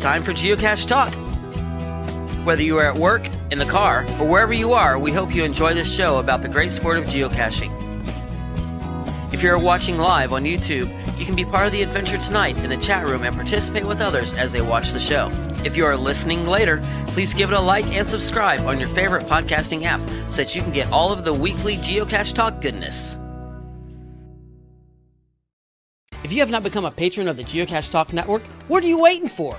Time for Geocache Talk. Whether you are at work, in the car, or wherever you are, we hope you enjoy this show about the great sport of geocaching. If you're watching live on YouTube, you can be part of the adventure tonight in the chat room and participate with others as they watch the show. If you are listening later, please give it a like and subscribe on your favorite podcasting app so that you can get all of the weekly Geocache Talk goodness. If you have not become a patron of the Geocache Talk Network, what are you waiting for?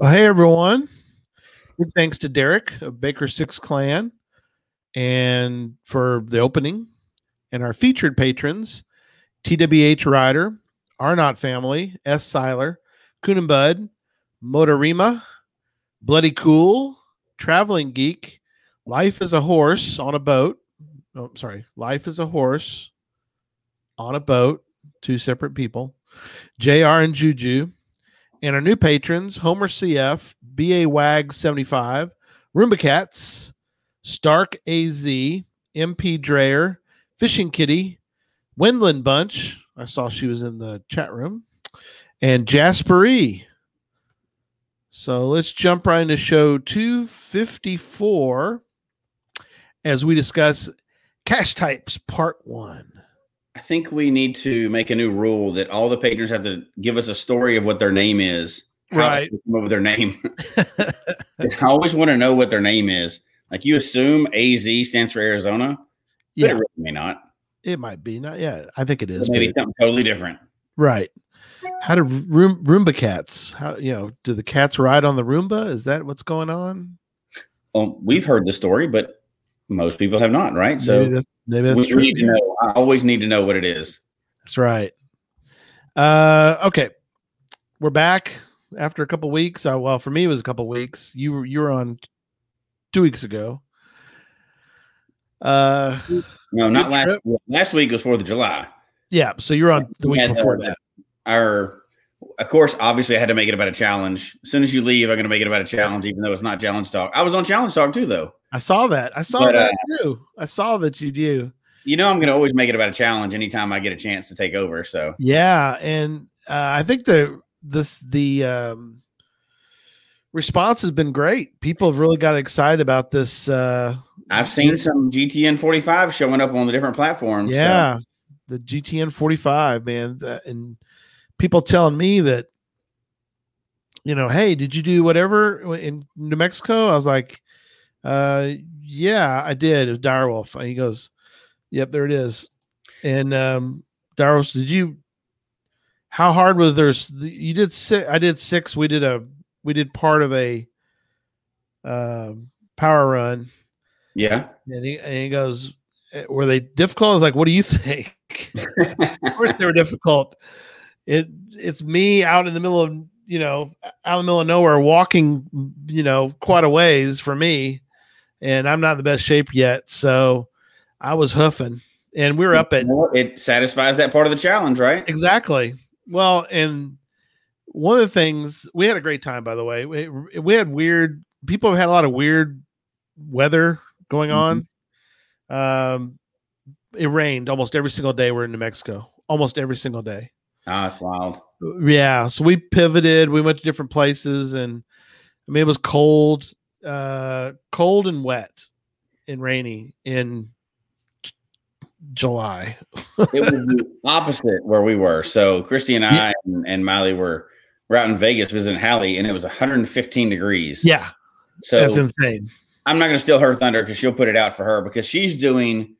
Well, hey everyone. Thanks to Derek of Baker Six Clan and for the opening and our featured patrons, TWH Rider, Arnott family, S. Seiler, Coon Bud, Motorima, Bloody Cool, Traveling Geek, Life is a Horse on a Boat. Oh, sorry. Life is a Horse on a Boat, two separate people. JR and Juju, and our new patrons Homer CF, BA Wag 75, Roomba Cats, Stark AZ, MP Dreyer, Fishing Kitty, Wendland Bunch. I saw she was in the chat room, and Jasperie. So let's jump right into show 254 as we discuss cache types part one. I think we need to make a new rule that all the patrons have to give us a story of what their name is. Right. Come up with their name. I always want to know what their name is. Like you assume AZ stands for Arizona, but Yeah, it really may not. it might be. Not Yeah, I think it is. Maybe but- something totally different. Right. How do room, Roomba cats? How you know? Do the cats ride on the Roomba? Is that what's going on? Well, we've heard the story, but most people have not, right? So maybe that's, maybe that's we true. need to know. I always need to know what it is. That's right. Uh, okay, we're back after a couple weeks. Uh, well, for me, it was a couple weeks. You were you were on two weeks ago. Uh, No, not last. trip. last week was Fourth of July. yeah. So you're on the week had, before uh, that. Our, of course, obviously, I had to make it about a challenge. As soon as you leave, I'm going to make it about a challenge, even though it's not challenge talk. I was on challenge talk too, though. I saw that. I saw but, that too. I saw that you do. You know, I'm going to always make it about a challenge anytime I get a chance to take over. So Yeah, and uh, I think the this the um, response has been great. People have really got excited about this. Uh, I've seen some GTN 45 showing up on the different platforms. so- yeah, the GTN 45, man, and people telling me that, you know, hey, did you do whatever in New Mexico? I was like, uh, yeah, I did. It was Direwolf. And he goes, yep, there it is. And um, Direwolf, did you? How hard was there? You did six. I did six. We did a. We did part of a um power run. yeah. And he, and he goes, "Eh, Were they difficult? I was like, What do you think? of course they were difficult. It it's me out in the middle of you know out in the middle of nowhere walking you know quite a ways for me, and I'm not in the best shape yet. So I was hoofing, and we were up at it satisfies that part of the challenge, right? exactly. Well, and one of the things we had a great time, by the way. We, we had weird people have had a lot of weird weather going on. Um, it rained almost every single day. We're in New Mexico, almost every single day. Ah, it's wild. Yeah, so we pivoted. We went to different places, and I mean it was cold, uh, cold and wet, and rainy in July. It was the opposite where we were. So Christy and I Yeah. and, and Miley were, were out in Vegas visiting Hallie, and it was 115 degrees. Yeah, So that's insane. I'm not going to steal her thunder because she'll put it out for her because she's doing.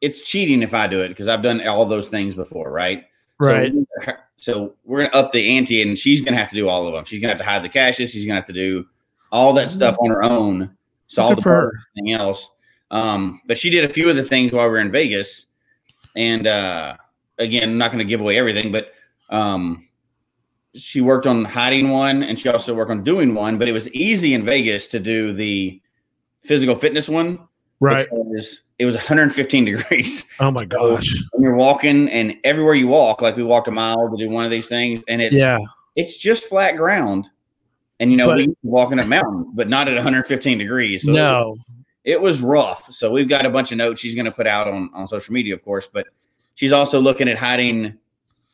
It's cheating if I do it because I've done all those things before, right? Right. So, so we're going to up the ante, and she's going to have to do all of them. She's going to have to hide the caches. She's going to have to do all that stuff on her own. Solve the for her. part, everything else. Um, but she did a few of the things while we were in Vegas, and uh, again, I'm not going to give away everything, but um, she worked on hiding one, and she also worked on doing one. But it was easy in Vegas to do the physical fitness one, Right. Because it was 115 degrees Oh my gosh. when you're walking, and everywhere you walk, like we walked a mile to do one of these things, and it's Yeah. it's just flat ground. And you know, But- we walking up mountains, but not at 115 degrees. So no. it was rough. So we've got a bunch of notes she's going to put out on on social media, of course, but she's also looking at hiding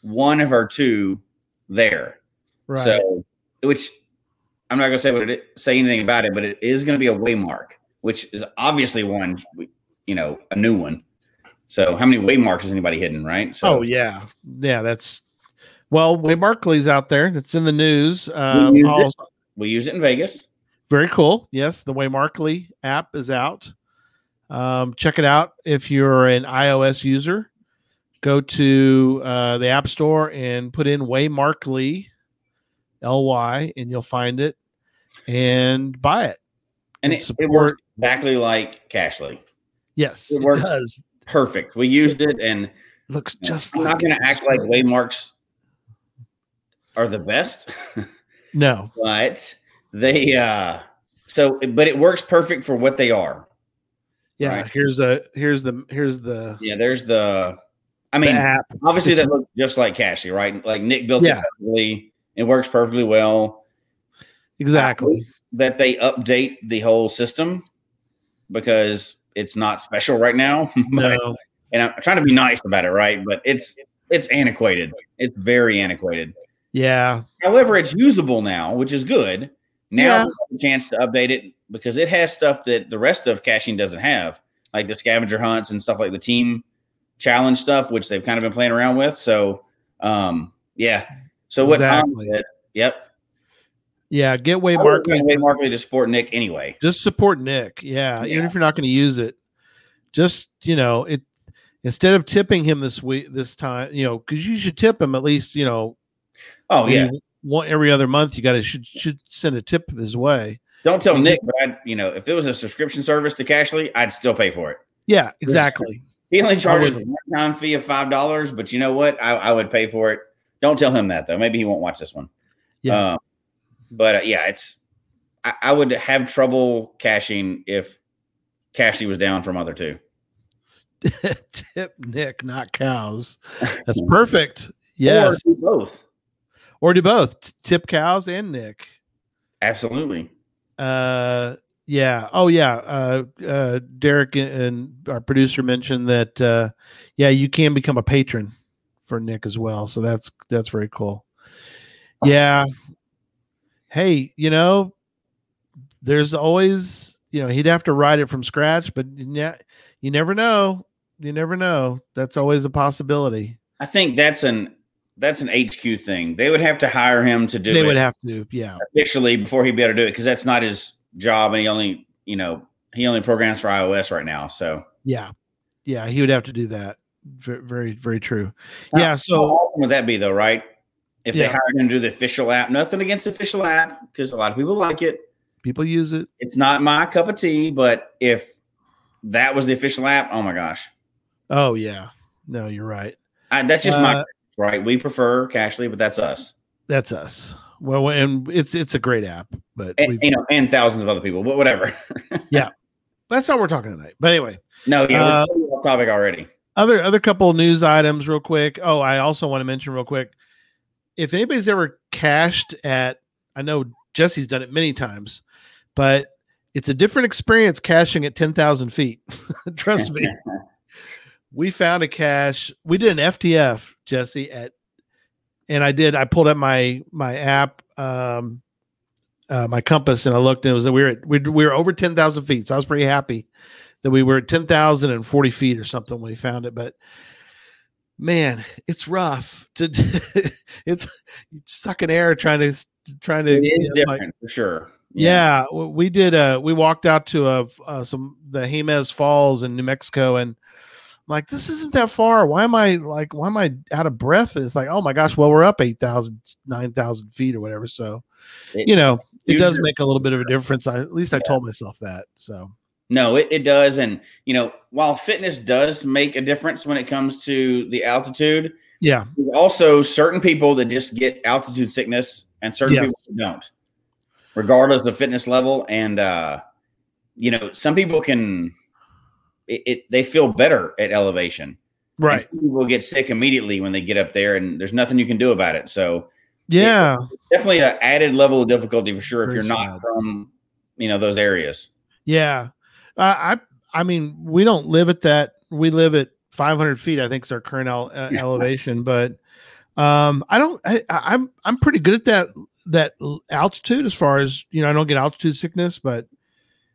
one of her two there. Right. So, which I'm not going to say what it say anything about it, but it is going to be a waymark, which is obviously one, you know, a new one. So, how many waymarks is anybody hidden, right? So, oh yeah. Yeah, that's well, Waymarkly's out there. That's in the news. Um, we use it in Vegas. very cool. Yes, the Waymarkly app is out. Um, check it out if you're an iOS user. Go to uh, the App Store and put in Waymarkly, L Y, and you'll find it and buy it. And And it, it works exactly like Cachly. Yes, It it, works. does. Perfect. We used it, and Looks just I'm like not going to act like waymarks are the best, no. but they uh so but it works perfect for what they are. Yeah, Right. here's a here's the here's the, Yeah, there's the I the mean, app. obviously that looks just like Cassie, right? Like Nick built Yeah. it perfectly. It works perfectly well. Exactly. That they update the whole system because it's not special right now. But- No. and I'm trying to be nice about it, right? But it's it's antiquated. It's very antiquated. Yeah. However, it's usable now, which is good. Now Yeah. we have a chance to update it because it has stuff that the rest of caching doesn't have, like the scavenger hunts and stuff like the team challenge stuff, which they've kind of been playing around with. So, um, yeah. So what? Exactly. said, yep. Yeah. Get Waymarkly. going way to support Nick anyway. just support Nick. Yeah, even if you're not going to use it, just you know it. Instead of tipping him this week, this time, you know, because you should tip him at least, you know, Oh yeah. one every other month. You got to should should send a tip his way. Don't tell Nick, but I, you know, if it was a subscription service to Cachly, I'd still pay for it. Yeah, exactly. He only charges a one-time fee of five dollars, but you know what? I, I would pay for it. Don't tell him that though. Maybe he won't watch this one. Yeah. Um, but uh, yeah, it's. I, I would have trouble caching if Cachly was down from other two. tip Nick, not cows. That's perfect. Yes, both. Or do both. Tip cows and Nick. Absolutely. Uh, yeah. Oh, yeah. Uh, uh, Derek and our producer mentioned that. Uh, yeah, you can become a patron for Nick as well. So that's that's very cool. Yeah. Hey, you know, there's always you know he'd have to write it from scratch, but yeah, you never know. You never know. That's always a possibility. I think that's an that's an HQ thing. They would have to hire him to do they it would have to. Yeah. officially before he'd be able to do it because that's not his job, and he only you know he only programs for iOS right now. So Yeah. Yeah. He would have to do that. Very, very, very true. Now, Yeah. How So awesome would that be, though, right? If Yeah. they hired him to do the official app, nothing against the official app because a lot of people like it. people use it. It's not my cup of tea, but if that was the official app, oh my gosh, Oh yeah. No, you're right. I, that's just my Uh, right. We prefer Cachly, but that's us, That's us. Well, and it's it's a great app, but and, you know, and thousands of other people. But whatever. Yeah, that's not what we're talking tonight. But anyway, no, yeah, Uh, totally off topic already. other other couple news items real quick. Oh, I also want to mention real quick. If anybody's ever cached at, I know Jesse's done it many times, but it's a different experience caching at ten thousand feet. Trust me. we found a cache. We did an FTF, Jesse, at and I did. I pulled up my my app, um, uh, my compass, and I looked, and it was that we were at, we, we were over ten thousand feet. So I was pretty happy that we were at ten thousand and forty feet or something when we found it. But man, it's rough to it's sucking air trying to trying to It is you know, different like- for sure. Yeah, w- we did. Uh, we walked out to uh, uh, some the Jemez Falls in New Mexico, and like, this isn't that far. Why am I like, why am I out of breath? It's like, oh my gosh, well, we're up 8,000, 9,000 feet or whatever. So, It- you know, it does make a little bit of a difference. I, at least I told myself that. So, No, it, it does. And, you know, while fitness does make a difference when it comes to the altitude, yeah, also certain people that just get altitude sickness and certain Yes. people that don't, regardless of fitness level. And, uh, you know, some people can, it, it they feel better at elevation. Right. people get sick immediately when they get up there, and there's nothing you can do about it. So, Yeah. definitely an added level of difficulty for sure if Very you're not from, you know, those areas. Yeah. Uh, I, I mean, we don't live at that. We live at 500 feet, I think is our current ele- uh, Yeah. elevation, but, um, I don't, I, I- I'm, I'm pretty good at that, that altitude as far as, you know, I don't get altitude sickness, but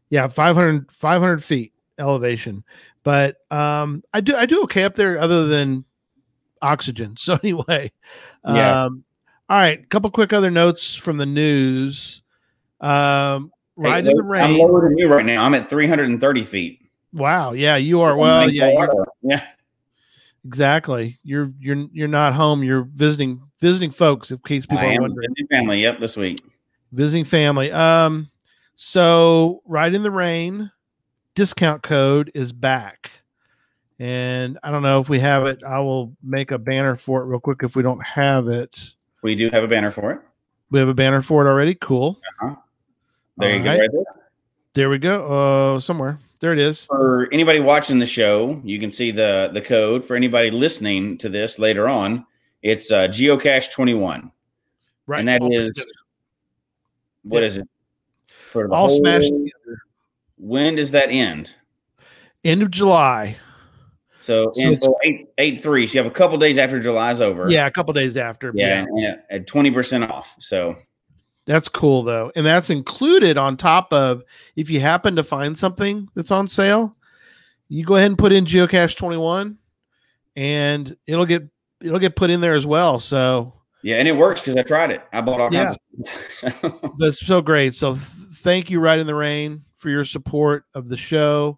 yeah, 500, 500 feet elevation. But, um, I do, I do okay up there other than oxygen. So anyway, Yeah. um, all right. Couple quick other notes from the news. Um, right Hey, in the rain. I'm lower than you right now. I'm at 330 feet. Wow. Yeah, you are. Well, yeah, you're, yeah. exactly. You're you're you're not home. You're visiting visiting folks. In case people I are wondering, visiting family. Yep, this week. visiting family. Um, so right in the rain, discount code is back, and I don't know if we have it. I will make a banner for it real quick. If we don't have it, We do have a banner for it. we have a banner for it already. Cool. There you go. Right there. There we go. Uh, somewhere there it is. For anybody watching the show, you can see the the code. For anybody listening to this later on, it's uh, geocache 21. Right. And that all is what Yeah. is it? For all whole- smashed together. When does that end? End of July. So, So in, it's- oh, eight eight three. So you have a couple days after July's over. Yeah, a couple days after. Yeah, and, and at twenty percent off. So That's cool though. And that's included on top of if you happen to find something that's on sale, you go ahead and put in geocache 21 and it'll get it'll get put in there as well. So yeah, and it works because I tried it. I bought all Yeah. kinds. Of that's so great. So thank you, Right in the Rain, for your support of the show.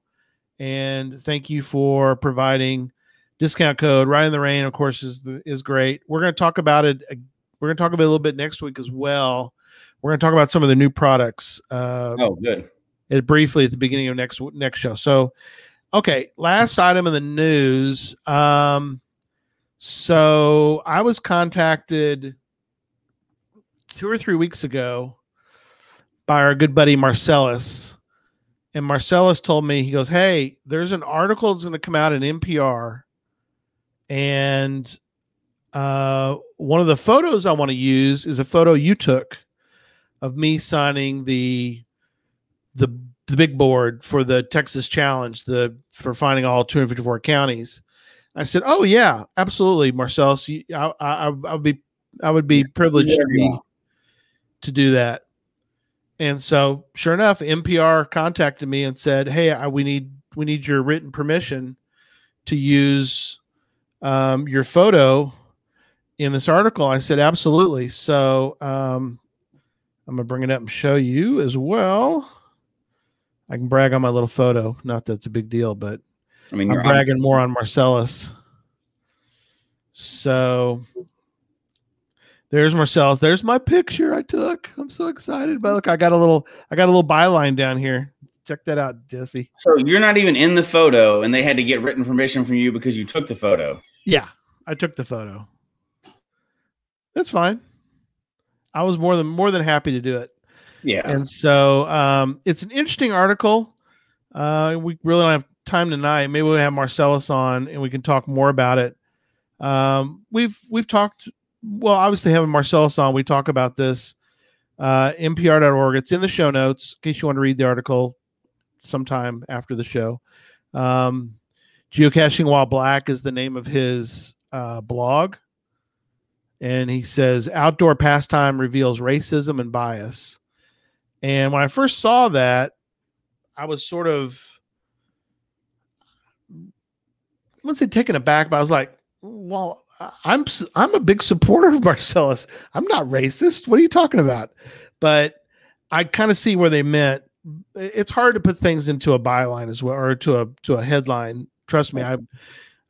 And thank you for providing discount code. Right in the Rain, of course, is the, is great. We're going to talk about it. uh, We're going to talk about it a little bit next week as well. We're going to talk about some of the new products. Uh, oh, good. it briefly at the beginning of next next show. So, okay, last item in the news. Um, so I was contacted two or three weeks ago by our good buddy Marcellus, and Marcellus told me he goes, "Hey, there's an article that's going to come out in NPR, and uh, one of the photos I want to use is a photo you took." Of me signing the the the big board for the Texas Challenge, the for finding all 254 counties. I said, "Oh yeah, absolutely, Marcellus. I, I, I would be I would be privileged to, be, to do that." And so, sure enough, NPR contacted me and said, "Hey, I, we need we need your written permission to use um, your photo in this article." I said, "Absolutely." So um, I'm gonna bring it up and show you as well. I can brag on my little photo. Not that it's a big deal, but I mean, I'm bragging more on Marcellus. So there's Marcellus. There's my picture I took. I'm so excited. But look, I got a little I got a little byline down here. Check that out, Jesse. So you're not even in the photo, and they had to get written permission from you because you took the photo. Yeah, I took the photo. That's fine. I was more than more than happy to do it. Yeah. And so um, it's an interesting article. Uh, we really don't have time tonight. Maybe we'll have Marcellus on and we can talk more about it. Um, we've we've talked. Well, obviously having Marcellus on, we talk about this. Uh, NPR.org. It's in the show notes in case you want to read the article sometime after the show. Um, Geocaching While Black is the name of his uh, blog. And he says outdoor pastime reveals racism and bias. And when I first saw that, I was sort of, wouldn't say taken aback, but I was like, well, I'm I'm a big supporter of Marcellus. I'm not racist. What are you talking about? But I kind of see where they meant. It's hard to put things into a byline as well, or to a to a headline. Trust me, I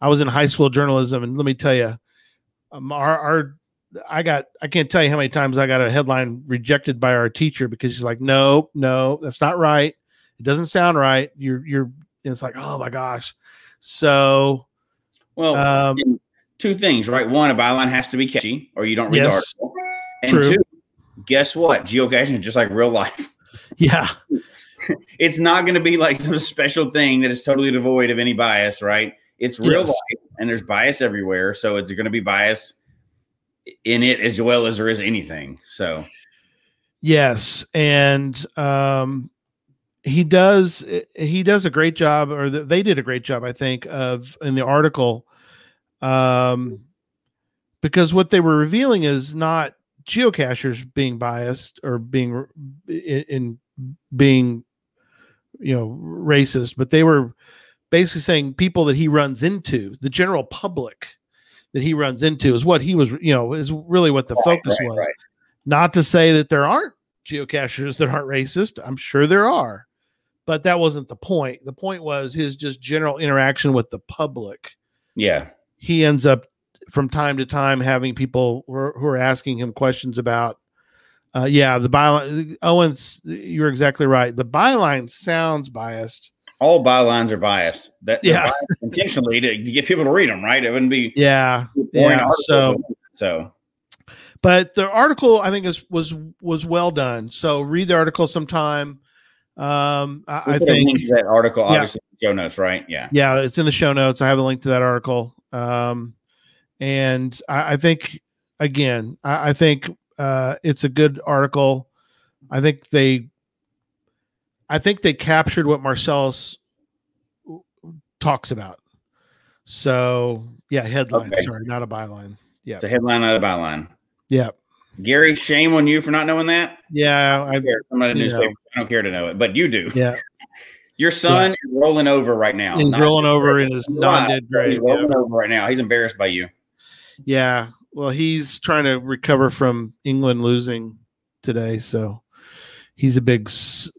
I was in high school journalism, and let me tell you, um, our our I got I can't tell you how many times I got a headline rejected by our teacher because she's like, no, no, that's not right. It doesn't sound right. You're you're. It's like, oh my gosh. So, Well, um, two things, right? One, a byline has to be catchy, or you don't read the article. And True. two, guess what? Geocaching is just like real life. yeah, It's not going to be like some special thing that is totally devoid of any bias, right? It's real Yes. life, and there's bias everywhere, so it's going to be bias in it as well as there is anything. So, Yes, and um, he does he does a great job, or they did a great job, I think, of in the article, um, because what they were revealing is not geocachers being biased or being in, in being you know racist, but they were basically saying people that he runs into, the general public that he runs into, is what he was, you know, is really what the Right, focus right, was right. not to say that there aren't geocachers that aren't racist. I'm sure there are, but that wasn't the point. The point was his just general interaction with the public. yeah, He ends up from time to time having people who are, who are asking him questions about, uh, yeah, the byline. Owens, you're exactly right. The byline sounds biased. all bylines are biased. That Yeah. intentionally to, to get people to read them, right? It wouldn't be Yeah, yeah. So, so but the article I think is was was well done. So read the article sometime. Um, I, I think that article, obviously, the show notes, right? Yeah. yeah it's in the show notes i have a link to that article um and i, I think again I, I think uh it's a good article i think they i think they captured what marcellus talks about so yeah headline Okay. sorry not a byline yeah It's a headline, not a byline. yeah Gary, shame on you for not knowing that. yeah I i care. I'm not a newspaper. know. I don't care to know it, but you do. yeah Your son is rolling over right now. he's rolling over in his non-dead grave He's yeah. rolling over right now. He's embarrassed by you. Yeah. Well, he's trying to recover from England losing today, so he's a big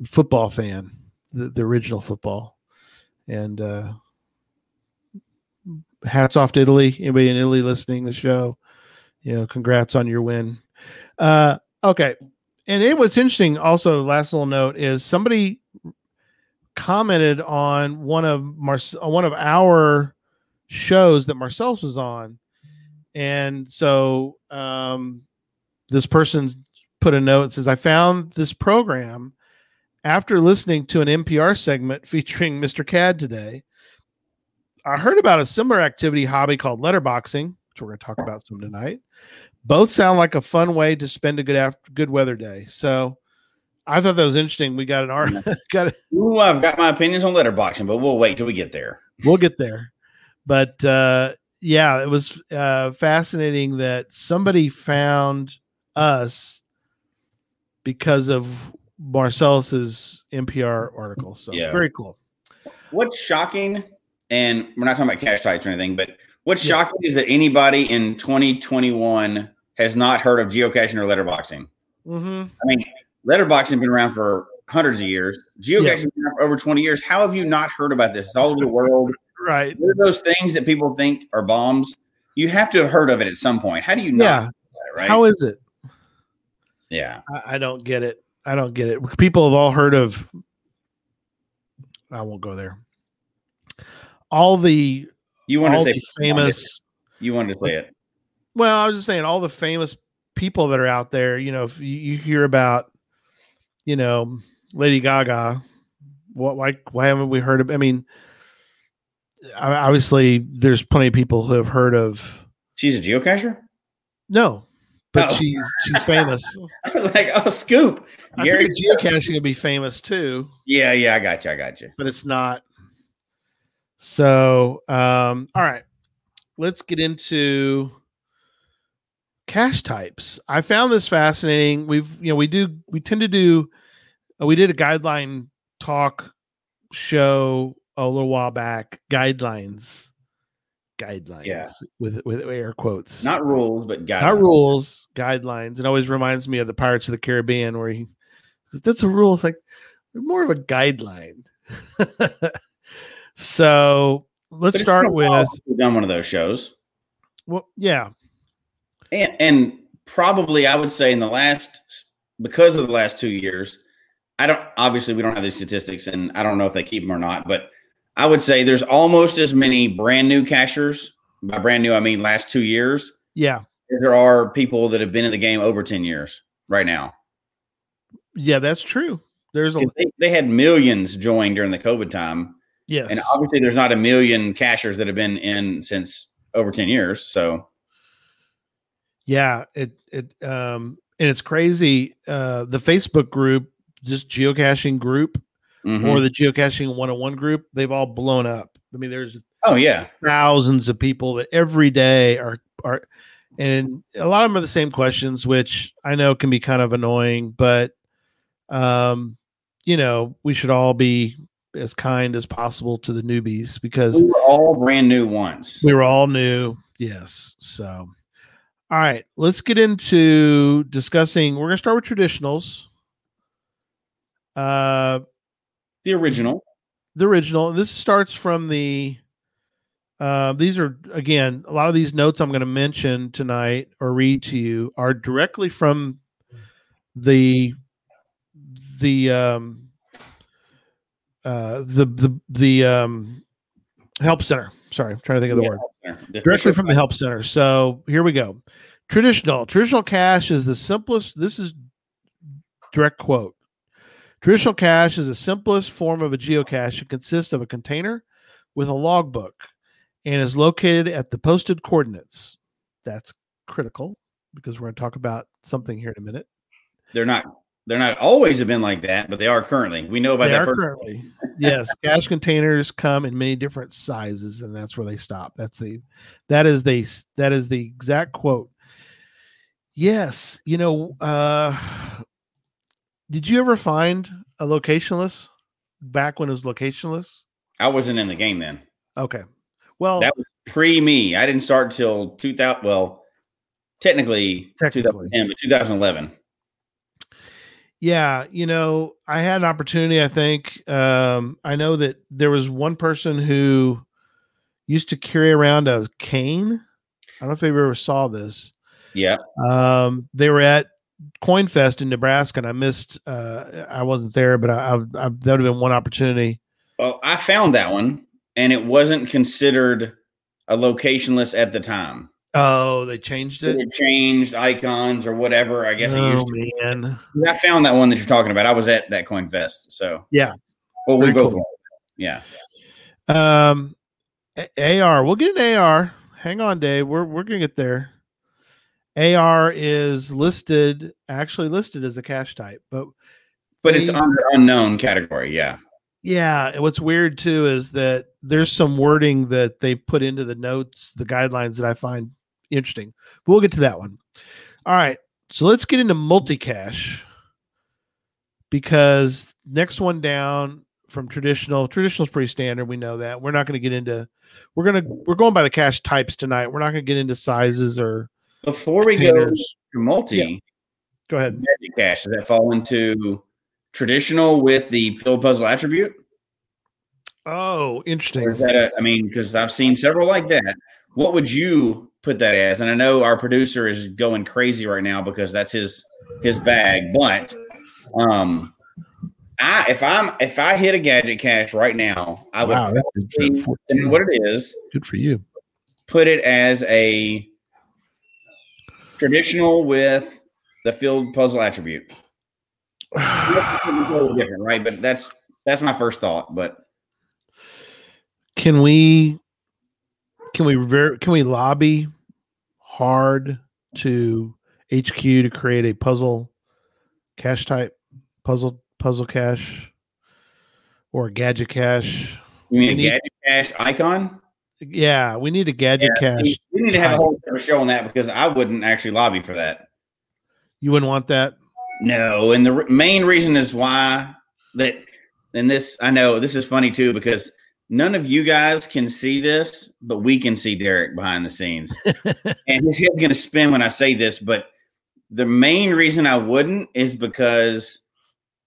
football fan, the, the original football. And uh hats off to Italy. Anybody in Italy listening to the show, you know, congrats on your win. Uh okay. And it was interesting also last little note is somebody commented on one of Mar- one of our shows that Marcellus was on and so um, this person put a note says, I found this program after listening to an NPR segment featuring Mr. Cadd today. I heard about a similar activity hobby called letterboxing, which we're going to talk about some tonight. Both sound like a fun way to spend a good after good weather day. So I thought that was interesting. We got an art, got it. Ooh, I've got my opinions on letterboxing, but we'll wait till we get there. we'll get there but uh yeah it was uh fascinating that somebody found us because of marcellus's npr article so Yeah. very cool What's shocking, and we're not talking about cache types or anything, but what's Yeah. shocking is that anybody in 2021 has not heard of geocaching or letterboxing. mm-hmm. I mean, letterboxing been around for hundreds of years. Geocaching been around for over 20 years. How have you not heard about this? It's all over the world. right What are those things that people think are bombs? You have to have heard of it at some point. How do you not? yeah know right? how is it yeah. I, I don't get it i don't get it people have all heard of i won't go there all the You want to say famous You wanted to say it. Well, I was just saying all the famous people that are out there. You know, if you, you hear about, you know, Lady Gaga, what why why haven't we heard of? I mean, obviously, there's plenty of people who have heard of. She's a geocacher. No, but Oh. she's she's famous. I was like, oh, scoop. I Gary. geocaching would be famous too, Yeah, yeah, I got you. I got you. but it's not. So, um, all right, let's get into cache types. I found this fascinating. We've, you know, we do, we tend to do, uh, we did a guideline talk show a little while back. Guidelines, guidelines, Yeah. with with air quotes, Not rules, but guidelines. not rules, guidelines. It always reminds me of the Pirates of the Caribbean where he That's a rule. It's like more of a guideline. so let's start been a while with we've done one of those shows. well, yeah, and, and probably I would say in the last because of the last two years, I don't obviously we don't have these statistics and I don't know if they keep them or not, but I would say there's almost as many brand new cachers. By brand new, I mean last two years. yeah, There are people that have been in the game over 10 years right now. yeah. That's true. There's a They, they had millions join during the COVID time. yes, And obviously, there's not a million cachers that have been in since over 10 years. So, Yeah, it it um and it's crazy. Uh the Facebook group, just geocaching group mhm. or the geocaching 101 group, they've all blown up. I mean, there's oh, yeah. thousands of people that every day are are and a lot of them are the same questions, which I know can be kind of annoying, but um, you know, we should all be as kind as possible to the newbies because We were all brand new once. we were all new. Yes. So, all right, let's get into discussing. We're going to start with traditionals. Uh, The original. the original. This starts from the. Uh, these are again a lot of these notes I'm going to mention tonight or read to you are directly from the the um uh the the the um help center. Sorry, I'm trying to think of the Yeah, word. Directly from the help center. So here we go. Traditional traditional cache is the simplest. This is direct quote. Traditional cache is the simplest form of a geocache. It consists of a container with a logbook and is located at the posted coordinates. That's critical because we're going to talk about something here in a minute. They're not. They're not always have been like that, but they are currently. We know about They that. currently. yes, cache containers come in many different sizes, and that's where they stop. That's the that is the that is the exact quote. Yes, you know, uh did you ever find a locationless back when it was locationless? I wasn't in the game then. Okay. Well, That was pre me. I didn't start till 2000. Well, technically, Technically. 2010, but 2011. Yeah, you know, I had an opportunity. I think um, I know that there was one person who used to carry around a cane. I don't know if you ever saw this. Yeah. Um, they were at CoinFest in Nebraska, and I missed. Uh, I wasn't there, but I, I, I that would have been one opportunity. Well, I found that one, and it wasn't considered a locationless at the time. Oh, they changed It had changed icons or whatever. I guess it oh used to. man, I found that one that you're talking about. I was at that Coin Fest. So, Yeah. Well, we Very both cool. Yeah. Um, AR. We'll get an AR. Hang on, Dave. We're we're gonna get there. AR is listed, actually listed as a cache type, but But it's They- under unknown category. Yeah. yeah. and What's weird too is that there's some wording that they've put into the notes, the guidelines that I find interesting. But we'll get to that one. All right. So let's get into multicache because next one down from traditional, traditional is pretty standard. We know that. We're not going to get into. We're gonna we're going by the cache types tonight. We're not going to get into sizes or Before we go to multi, Yeah. Go ahead. Magic Cache, does that fall into traditional with the field puzzle attribute? Oh, interesting. a, I mean, because I've seen several like that. What would you put that as? And I know our producer is going crazy right now because that's his his bag. But um, I if I'm if I hit a gadget cache right now, I would Wow, that's good for, what it is, good for you. put it as a traditional with the field puzzle attribute. Different, right? But that's that's my first thought. But can we can we ver- can we lobby hard to HQ to create a puzzle cache type puzzle puzzle cache or gadget cache? you mean We a need- gadget cache icon? Yeah, we need a gadget Yeah, cache. We need to have a whole separate show on that because I wouldn't actually lobby for that. You wouldn't want that. No, and the re- main reason is why that, and this I know this is funny too because none of you guys can see this, but we can see Derek behind the scenes, and his head's going to spin when I say this. But the main reason I wouldn't is because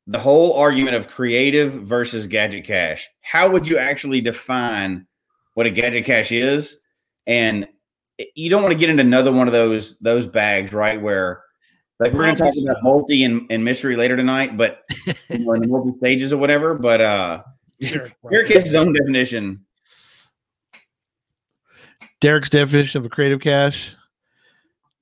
the whole argument of creative versus gadget cache. How would you actually define what a gadget cache is? And you don't want to get into another one of those those bags, right? Where like we're going to talk about multi and, and mystery later tonight, but you know, in the multi stages or whatever. But uh, Derek, Derek has his own definition. Derek's definition of a creative cache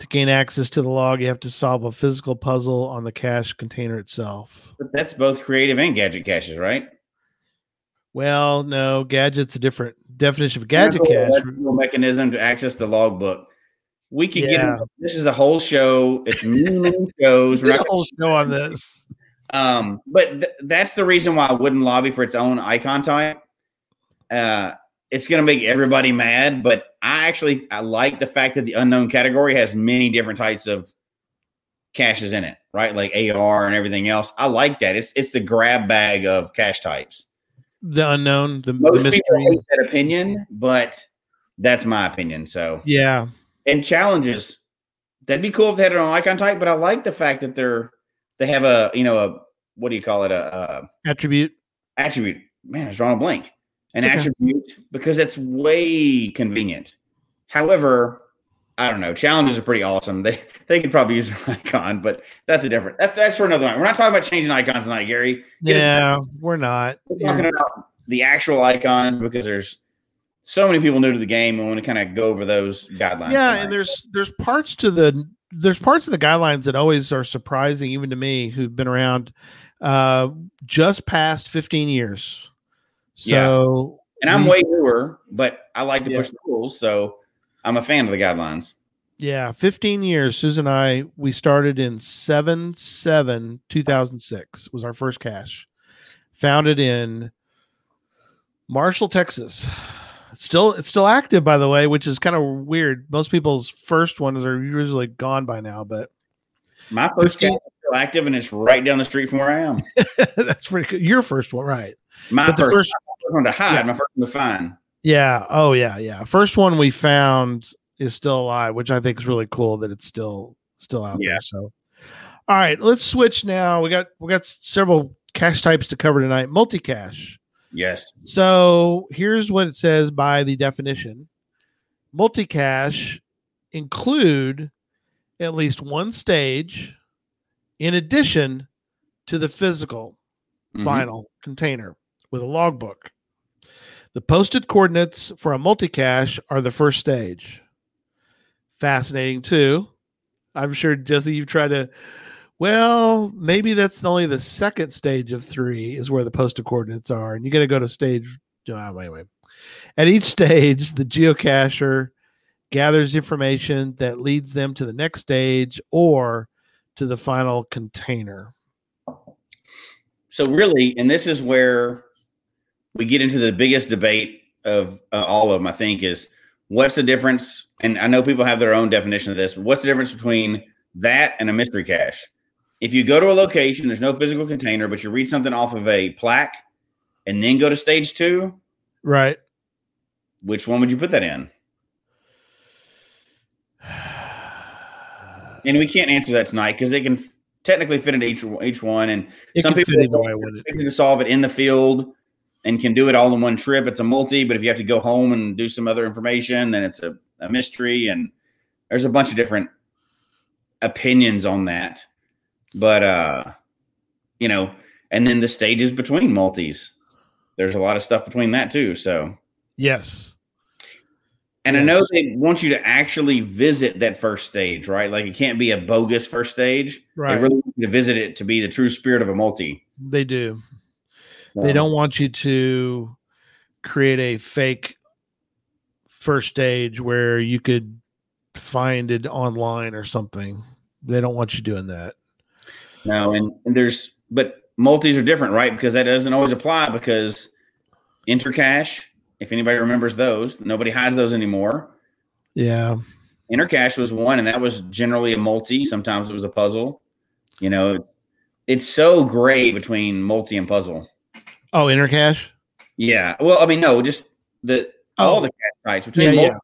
to gain access to the log, you have to solve a physical puzzle on the cache container itself. But that's both creative and gadget caches, right? Well, no, gadget's a different definition of gadget cache. Mechanism to access the logbook. We could yeah. get this is a whole show. It's many, many shows. We're a whole show on this. Um, but th- that's the reason why I wouldn't lobby for its own icon type. Uh, it's going to make everybody mad, but I actually I like the fact that the unknown category has many different types of caches in it, right? Like AR and everything else. I like that. It's it's the grab bag of cache types. The unknown, the, Most the mystery. People hate that opinion, but that's my opinion. So yeah, and challenges. That'd be cool if they had an icon type, but I like the fact that they're they have a you know a what do you call it a, a attribute attribute. Man, it's drawing a blank an okay. attribute because it's way convenient. However, I don't know. Challenges are pretty awesome. They they could probably use an icon, but that's a different. That's that's for another night. We're not talking about changing icons tonight, Gary. Get yeah, we're not. We're talking about the actual icons because there's so many people new to the game and want to kind of go over those guidelines. Yeah, tonight. and there's there's parts to the there's parts of the guidelines that always are surprising even to me who've been around uh just past 15 years so, yeah. and I'm we, way newer, but I like to yeah. push the rules, so I'm a fan of the guidelines. Yeah, 15 years. Susan and I, we started in 7 7 2006 was our first cache. Founded in Marshall, Texas. Still it's still active by the way, which is kind of weird. Most people's first ones are usually gone by now, but my first cache is still active and it's right down the street from where I am. That's pretty good. Your first one, right? My first, first, one to hide, yeah. my first one to find. Yeah. Oh yeah, yeah. First one we found is still alive, which I think is really cool that it's still still out yeah. there. So all right, let's switch now. We got we got several cache types to cover tonight. Multi-cache. Yes. So here's what it says by the definition. Multi-cache include at least one stage in addition to the physical mm-hmm. final container with a logbook. The posted coordinates for a multicache are the first stage. Fascinating too. I'm sure Jesse, you've tried to. Well, maybe that's only the second stage of three is where the posted coordinates are, and you got to go to stage. Oh, anyway, at each stage, the geocacher gathers information that leads them to the next stage or to the final container. So really, and this is where we get into the biggest debate of uh, all of them, I think, is what's the difference? And I know people have their own definition of this, but what's the difference between that and a mystery cache? If you go to a location, there's no physical container, but you read something off of a plaque and then go to stage two, right? Which one would you put that in? And we can't answer that tonight because they can technically fit into each each one, and it some people can solve it in the field and can do it all in one trip. It's a multi, but if you have to go home and do some other information, then it's a, a mystery. And there's a bunch of different opinions on that. But uh, you know, and then the stages between multis. There's a lot of stuff between that too. So yes. And yes. I know they want you to actually visit that first stage, right? Like it can't be a bogus first stage. Right. They really want you to visit it to be the true spirit of a multi. They do. They don't want you to create a fake first stage where you could find it online or something. They don't want you doing that. No, and, and there's but multis are different, right? Because that doesn't always apply because intercache, if anybody remembers those, nobody hides those anymore. Yeah. Intercache was one, and that was generally a multi. Sometimes it was a puzzle. You know, it's so gray between multi and puzzle. Oh, intercache. Yeah. Well, I mean, no, just the oh. all the cash types between yeah, yeah.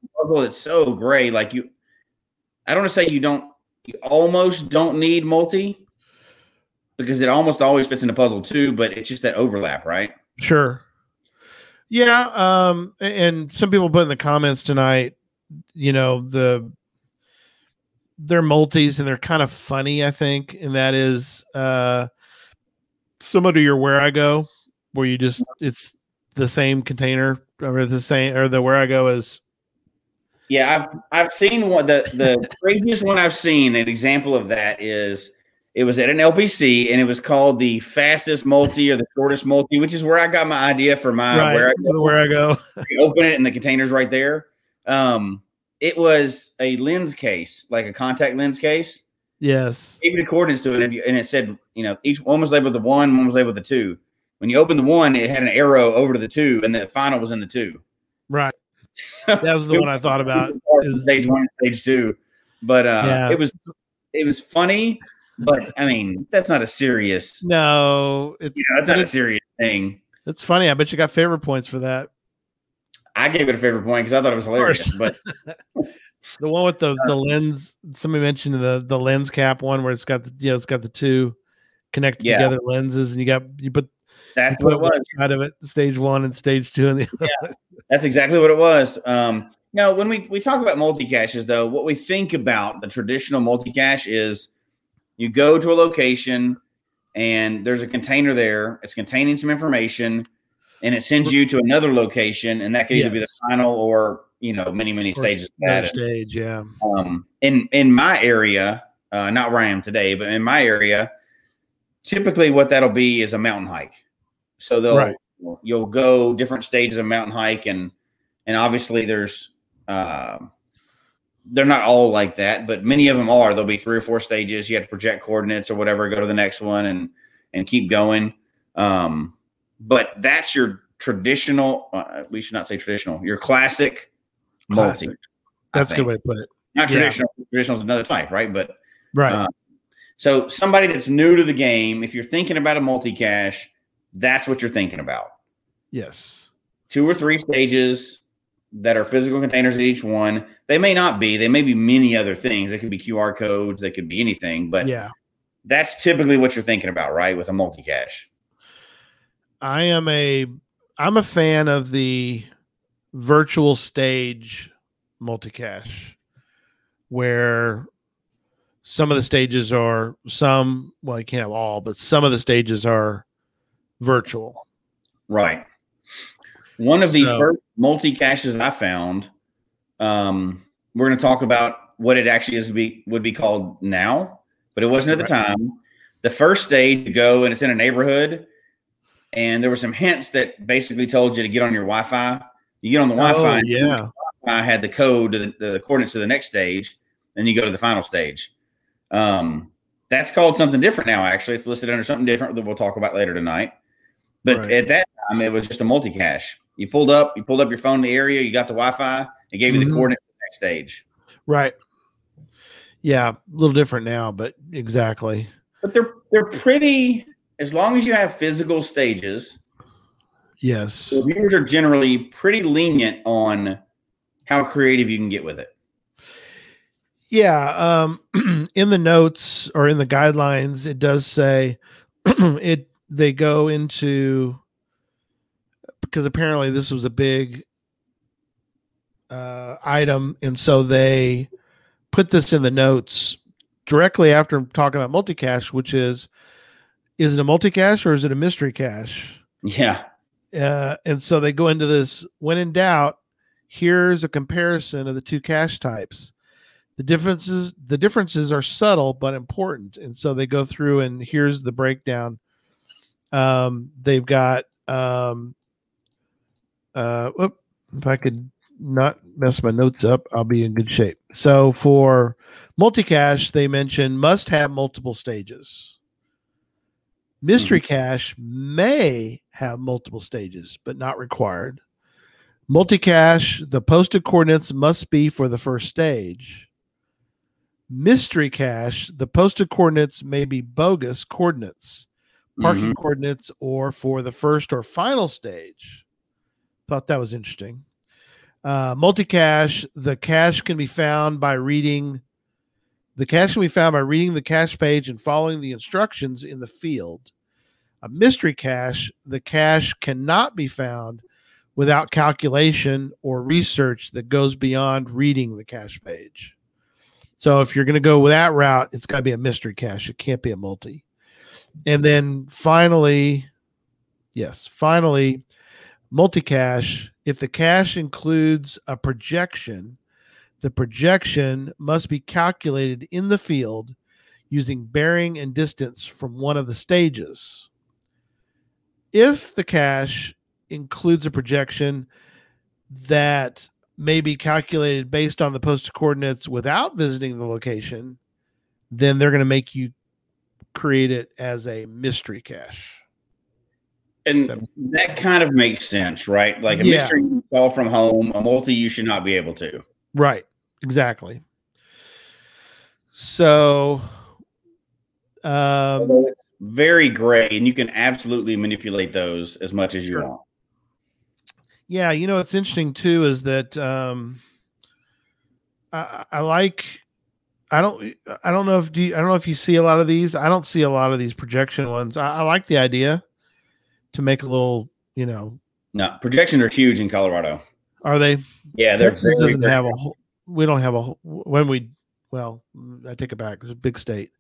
It's so gray. Like you, I don't want to say you don't. You almost don't need multi, because it almost always fits in the puzzle too, but it's just that overlap, right? Sure. Yeah. Um, and some people put in the comments tonight, you know, the they're multis and they're kind of funny, I think, and that is uh similar to your where I go, where you just it's the same container or the same or the where I go is Yeah, I've I've seen one the the craziest one I've seen. An example of that is it was at an LPC and it was called the fastest multi or the shortest multi, which is where I got my idea for my right, where I the where I go. you open it and the container's right there. Um, it was a lens case, like a contact lens case. Yes. Even coordinates to it, and, if you, and it said, you know, each one was labeled the one, one was labeled the two. When you opened the one, it had an arrow over to the two, and the final was in the two. Right. That was the one I thought about. is- stage one, stage two, but uh, Yeah. it was it was funny, but I mean, that's not a serious. No, it's You know, that's not a serious thing. it's funny. I bet you got favorite points for that. I gave it a favorite point because I thought it was hilarious. But The one with the the lens. Somebody mentioned the the lens cap one where it's got the you know it's got the two connected Yeah. together lenses, and you got you put that's you what it was. side of it, stage one and stage two, and the other. That's exactly what it was. Um, now, when we, we talk about multi caches, though, what we think about the traditional multi cache is you go to a location and there's a container there. It's containing some information, and it sends you to another location, and that could either be the final or you know many many stages of that. stage, yeah. Um, in in my area, uh, not where I am today, but in my area, typically what that'll be is a mountain hike. So they'll Right. you'll go different stages of mountain hike, and and obviously there's uh, they're not all like that, but many of them are. There'll be three or four stages. You have to project coordinates or whatever, go to the next one, and and keep going. Um, but that's your traditional. Uh, we should not say traditional. Your classic, multi. Classic. I That's a good way to put it. Not Yeah. traditional. Traditional is another type, right? But Right. Uh, so somebody that's new to the game, if you're thinking about a multi-cache, that's what you're thinking about. yes. Two or three stages that are physical containers at each one. They may not be. They may be many other things. They could be QR codes. They could be anything. But yeah. that's typically what you're thinking about, right? With a multi-cache. I am a I'm a fan of the virtual stage multicache where some of the stages are some well you can't have all but some of the stages are virtual Right. One of the So- first multi caches I found, um, we're going to talk about what it actually is to be would be called now, but it wasn't at the time. The first stage you go and it's in a neighborhood, and there were some hints that basically told you to get on your Wi-Fi. You get on the Wi-Fi, oh, yeah I had the code to the, the coordinates to the next stage, then you go to the final stage. Um, that's called something different now. Actually, it's listed under something different that we'll talk about later tonight. But Right. at that time, it was just a multi-cache. You pulled up, you pulled up your phone in the area, you got the Wi-Fi, it gave you the Mhm. coordinates the next stage. right yeah a little different now but exactly But they're they're pretty. As long as you have physical stages, yes reviewers are generally pretty lenient on how creative you can get with it. Yeah, um, in the notes or in the guidelines, it does say it. They go into because apparently this was a big uh, item, and so they put this in the notes directly after talking about multicache, which is is it a multicache or is it a mystery cache? Yeah, uh, and so they go into this when in doubt here's a comparison of the two cache types the differences the differences are subtle but important and so they go through and here's the breakdown um, they've got um, uh, whoop, if i could not mess my notes up i'll be in good shape so for multicache they mention must have multiple stages Mystery cache may have multiple stages, but not required. Multicache, the posted coordinates must be for the first stage. Mystery cache, the posted coordinates may be bogus coordinates, parking Mhm. coordinates, or for the first or final stage. Thought that was interesting. Uh, multicache, the cache can be found by reading The cache can be found by reading the cache page and following the instructions in the field. A mystery cache, the cache cannot be found without calculation or research that goes beyond reading the cache page. So if you're going to go with that route, it's got to be a mystery cache. It can't be a multi. And then finally, yes, finally, multi-cache. If the cache includes a projection, the projection must be calculated in the field using bearing and distance from one of the stages. If the cache includes a projection that may be calculated based on the posted coordinates without visiting the location, then they're going to make you create it as a mystery cache. And that kind of makes sense, right? Like a Yeah. mystery you call from home, a multi you should not be able to. Right. Exactly. So, um, very gray, and you can absolutely manipulate those as much as you want. yeah, you know what's interesting too is that um, I, I like. I don't. I don't know if do you, I don't know if you see a lot of these. I don't see a lot of these projection ones. I, I like the idea to make a little. You know, No, projections are huge in Colorado. are they? Yeah, they're Texas doesn't have a. whole- We don't have a. whole- When we, well, I take it back. It's a big state.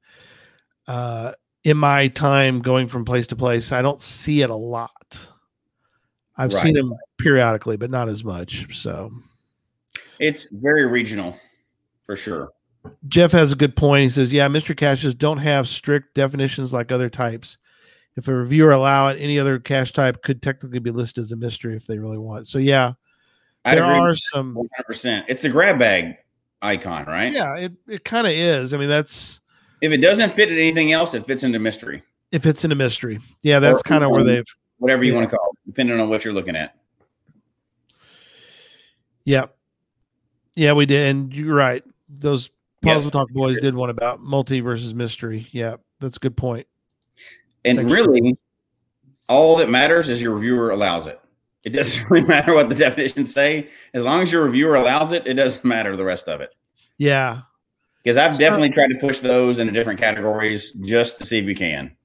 Uh, in my time going from place to place, I don't see it a lot. I've Right. seen them periodically, but not as much. So It's very regional, for sure. Jeff has a good point. He says, "Yeah, mystery caches don't have strict definitions like other types. If a reviewer allow it, any other cache type could technically be listed as a mystery if they really want." So yeah, I'd there agree are some. one hundred percent. It's the grab bag icon, right? Yeah, it it kind of is. I mean, that's If it doesn't fit in anything else, it fits into mystery, if it's in a mystery. Yeah, that's kind of where they've. whatever you Yeah. want to call it, depending on what you're looking at. Yeah, yeah, we did, and you're right. Those Puzzle talk boys did one about multi versus mystery. Yeah, that's a good point. And Thanks really, all that matters is your reviewer allows it. It doesn't really matter what the definitions say. As long as your reviewer allows it, it doesn't matter the rest of it. Yeah, Because I've So- definitely tried to push those into different categories just to see if you can.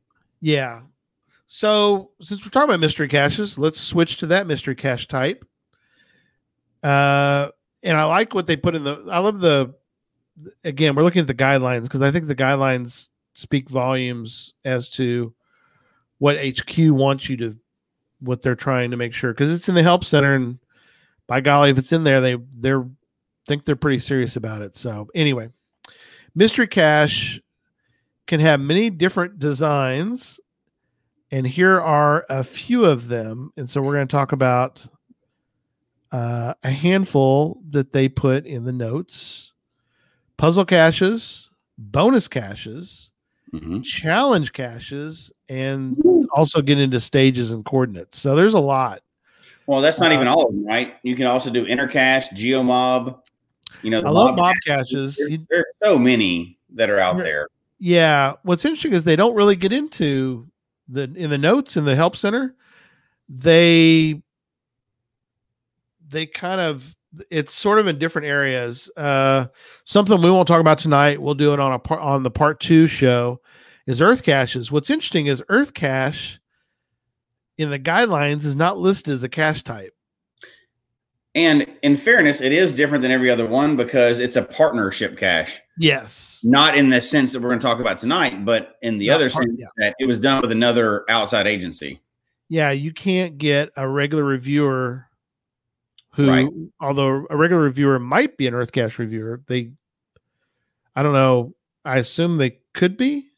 Yeah. So since we're talking about mystery caches, let's switch to that mystery cache type. Uh, and I like what they put in the. I love the. Again, we're looking at the guidelines because I think the guidelines speak volumes as to what HQ wants you to, what they're trying to make sure because it's in the help center and by golly, if it's in there, they they're think they're pretty serious about it. So anyway, mystery cache can have many different designs and here are a few of them and so we're going to talk about uh, a handful that they put in the notes puzzle caches bonus caches Mhm. challenge caches and also get into stages and coordinates so there's a lot Well, that's not Uh, even all of them, right? You can also do intercache, geomob. You know, the i love mob mob caches. caches There- There's so many that are out there. yeah what's interesting is they don't really get into the in the notes in the help center they they kind of it's sort of in different areas uh something we won't talk about tonight we'll do it on a part on the part two show is earth caches what's interesting is earth cache in the guidelines is not listed as a cache type And in fairness, it is different than every other one because it's a partnership cache. yes Not in the sense that we're going to talk about tonight, but in the Not other part- sense yeah. that it was done with another outside agency. yeah you can't get a regular reviewer who Right. although a regular reviewer might be an earth cache reviewer they i don't know i assume they could be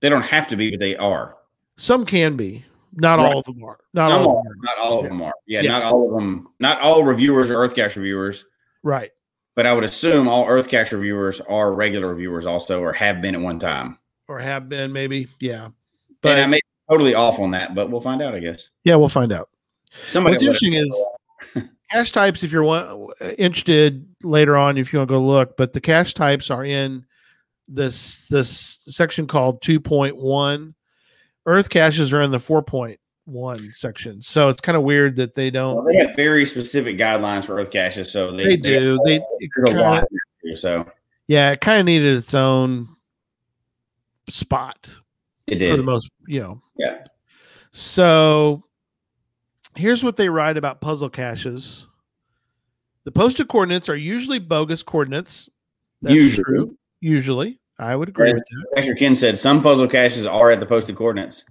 They don't have to be, but they are. some can be not Right. all of them are not Some all are, of them are. not all of Yeah. them are. Yeah, Yeah. not all of them. Not all reviewers are Earth Cache reviewers, right but I would assume all Earth Cache reviewers are regular reviewers also, or have been at one time. or have been maybe yeah But and I may be totally off on that, but we'll find out. I guess yeah we'll find out somebody. What's interesting is cache types if you're one, uh, interested later on if you want to go look but the cache types are in this this section called 2.1 earth caches are in the 4.1 section so it's kind of weird that they don't they have very specific guidelines for Earth caches, so they, they do they There's a kinda- there, So Yeah, it kind of needed its own spot It did for the most, you know. Yeah. So here's what they write about puzzle caches. The posted coordinates are usually bogus coordinates. That's Usually. true. Usually. I would agree Yeah. with that. Ken said some puzzle caches are at the posted coordinates.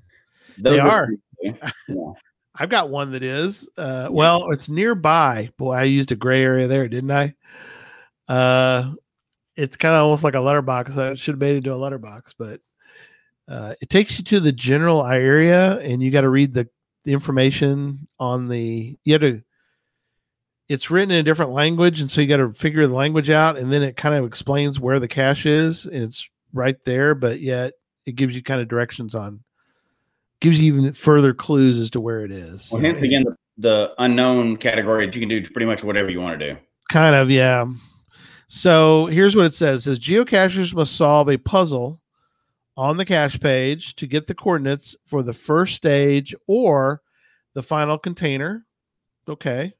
Those They are- I've got one that is. Uh, well, it's nearby. Boy, I used a gray area there, didn't I? Uh, it's kind of almost like a letterbox. I should have made it into a letterbox, but uh, it takes you to the general area, and you got to read the, the information on the. You have to. It's written in a different language, and so you got to figure the language out, and then it kind of explains where the cache is. And it's right there, but yet it gives you kind of directions on. Gives you even further clues as to where it is. Well, hence again, the, the unknown category that you can do pretty much whatever you want to do. Kind of, yeah. So here's what it says: it says geocachers must solve a puzzle on the cache page to get the coordinates for the first stage or the final container. Okay.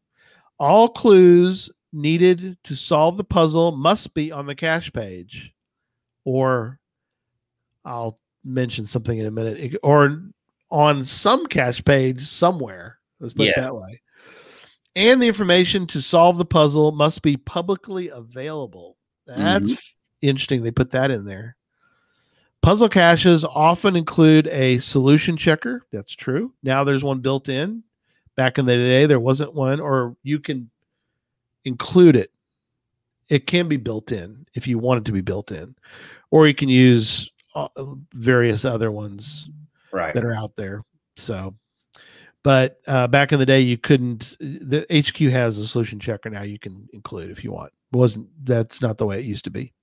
All clues needed to solve the puzzle must be on the cache page. Or I'll mention something in a minute. Or on some cache page somewhere. Let's put Yes. it that way and the information to solve the puzzle must be publicly available. That's Mhm. interesting. They put that in there. Puzzle caches often include a solution checker. That's true. Now there's one built in. Back in the day, there wasn't one, or you can include it. It can be built in if you want it to be built in, or you can use uh, various other ones Right. that are out there. So, but uh, back in the day, you couldn't. The HQ has a solution checker now. You can include if you want. It wasn't that's not the way it used to be.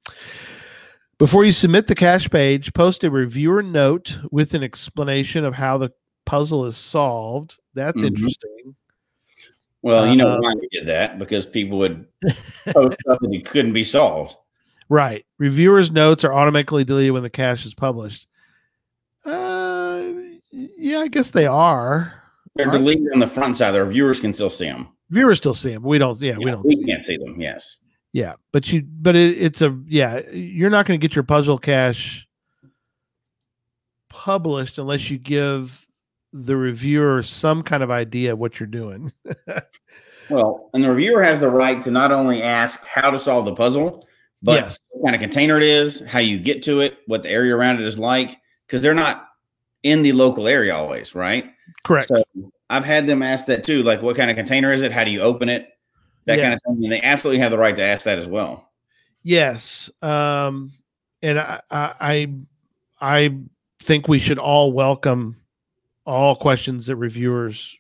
Before you submit the cache page, post a reviewer note with an explanation of how the puzzle is solved. That's Mhm. interesting. Well, you know Uh, why we did that because people would post stuff that couldn't be solved. Right. Reviewers' notes are automatically deleted when the cache is published. Uh, yeah, I guess they are. They're deleted on the front side. The reviewers can still see them. Viewers still see them. We don't. Yeah, we don't. we see can't see them. Yes. Yeah, but you, but it, it's a yeah. You're not going to get your puzzle cache published unless you give the reviewer some kind of idea of what you're doing. Well, and the reviewer has the right to not only ask how to solve the puzzle, but Yes. what kind of container it is, how you get to it, what the area around it is like, because they're not in the local area always, right? Correct. So I've had them ask that too, like what kind of container is it? How do you open it? That Yeah. kind of thing. And they absolutely have the right to ask that as well. yes. Um, and I, I, I, I think we should all welcome all questions that reviewers.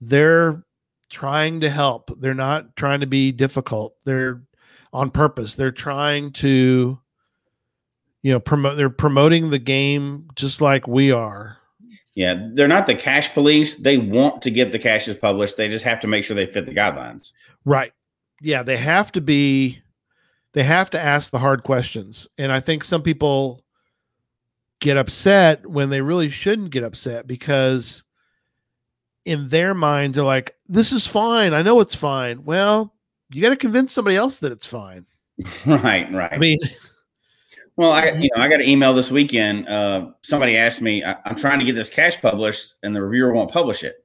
They're trying to help. They're not trying to be difficult. They're on purpose. They're trying to, you know, promote. They're promoting the game just like we are. Yeah, they're not the cache police. They want to get the caches published. They just have to make sure they fit the guidelines. Right. Yeah, they have to be they have to ask the hard questions. And I think some people get upset when they really shouldn't get upset because in their mind they're like this is fine. I know it's fine. Well, you got to convince somebody else that it's fine. right, right. I mean, Well, I you know I got an email this weekend. Uh, somebody asked me, I, "I'm trying to get this cache published, and the reviewer won't publish it."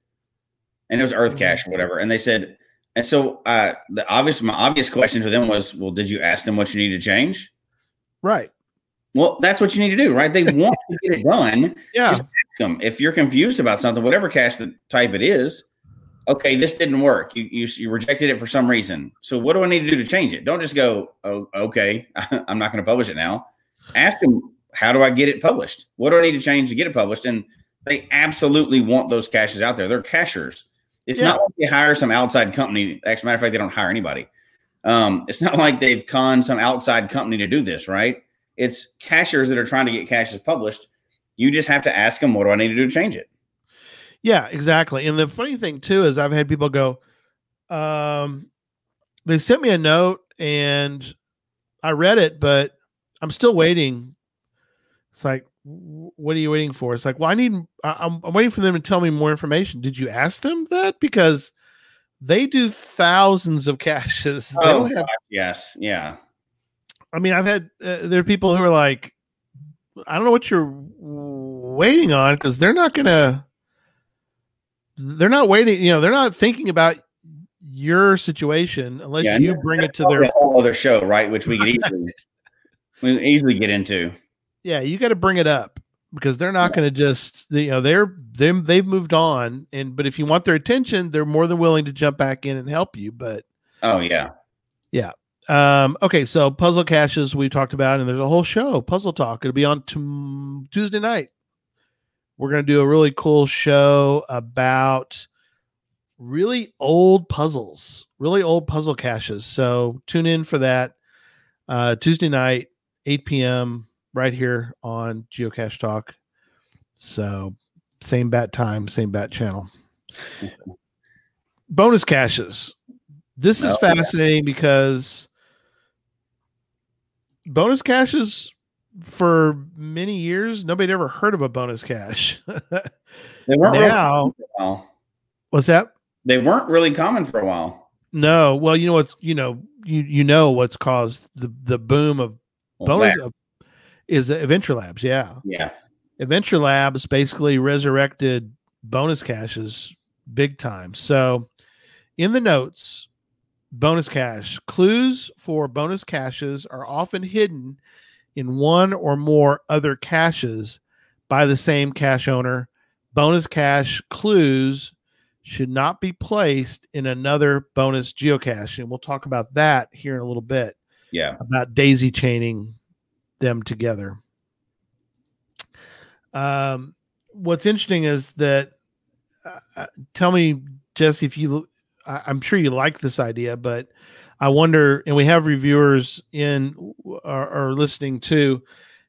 And it was Earth Cache, or whatever. And they said, and so uh, the obvious, my obvious question to them was, "Well, did you ask them what you need to change?" right. Well, that's what you need to do, right? They want to get it done. Yeah. Just- Ask them. If you're confused about something, whatever cache the type it is, okay, this didn't work. You, you you rejected it for some reason. So what do I need to do to change it? Don't just go, oh, okay, I'm not going to publish it now. Ask them, how do I get it published? What do I need to change to get it published? And they absolutely want those caches out there. They're cachers. It's Yeah. not like they hire some outside company. As a matter of fact, they don't hire anybody. Um, it's not like they've conned some outside company to do this, right? It's cachers that are trying to get caches published. You just have to ask them, what do I need to do to change it? Yeah, exactly. And the funny thing too is I've had people go, um, they sent me a note and I read it, but I'm still waiting. It's like, "W- what are you waiting for? It's like, well, I need, I'm, I'm waiting for them to tell me more information. Did you ask them that? Because they do thousands of caches. They don't have yes, yeah. I mean, I've had uh, there are people who are like, I don't know what you're waiting on because they're not gonna, they're not waiting. You know, they're not thinking about your situation unless Yeah, you bring it to their. whole other show, right? Which we could easily we easily get into. Yeah, you got to bring it up because they're not going to just you know they're them they've moved on and but if you want their attention, they're more than willing to jump back in and help you. But Oh yeah, yeah. Um, okay, so puzzle caches we talked about, and there's a whole show, Puzzle Talk. It'll be on tom- Tuesday night. We're gonna do a really cool show about really old puzzles, really old puzzle caches. So tune in for that uh, Tuesday night, 8 p.m. right here on Geocache Talk. So same bat time, same bat channel. Bonus caches. This is Oh, yeah. fascinating because bonus caches for many years nobody ever heard of a bonus cache. they weren't really now, common for a while. what's that? They weren't really common for a while. No, well, you know what's you know you you know what's caused the the boom of Well, bonus of, is Adventure Labs. Yeah, yeah, Adventure Labs basically resurrected bonus caches big time. So, in the notes, bonus cache clues for bonus caches are often hidden in one or more other caches by the same cache owner. Bonus cache clues should not be placed in another bonus geocache. And we'll talk about that here in a little bit yeah. about daisy chaining them together. Um, what's interesting is that, uh, uh, tell me, Jesse, if you, I, I'm sure you like this idea, but I wonder, and we have reviewers in or listening too,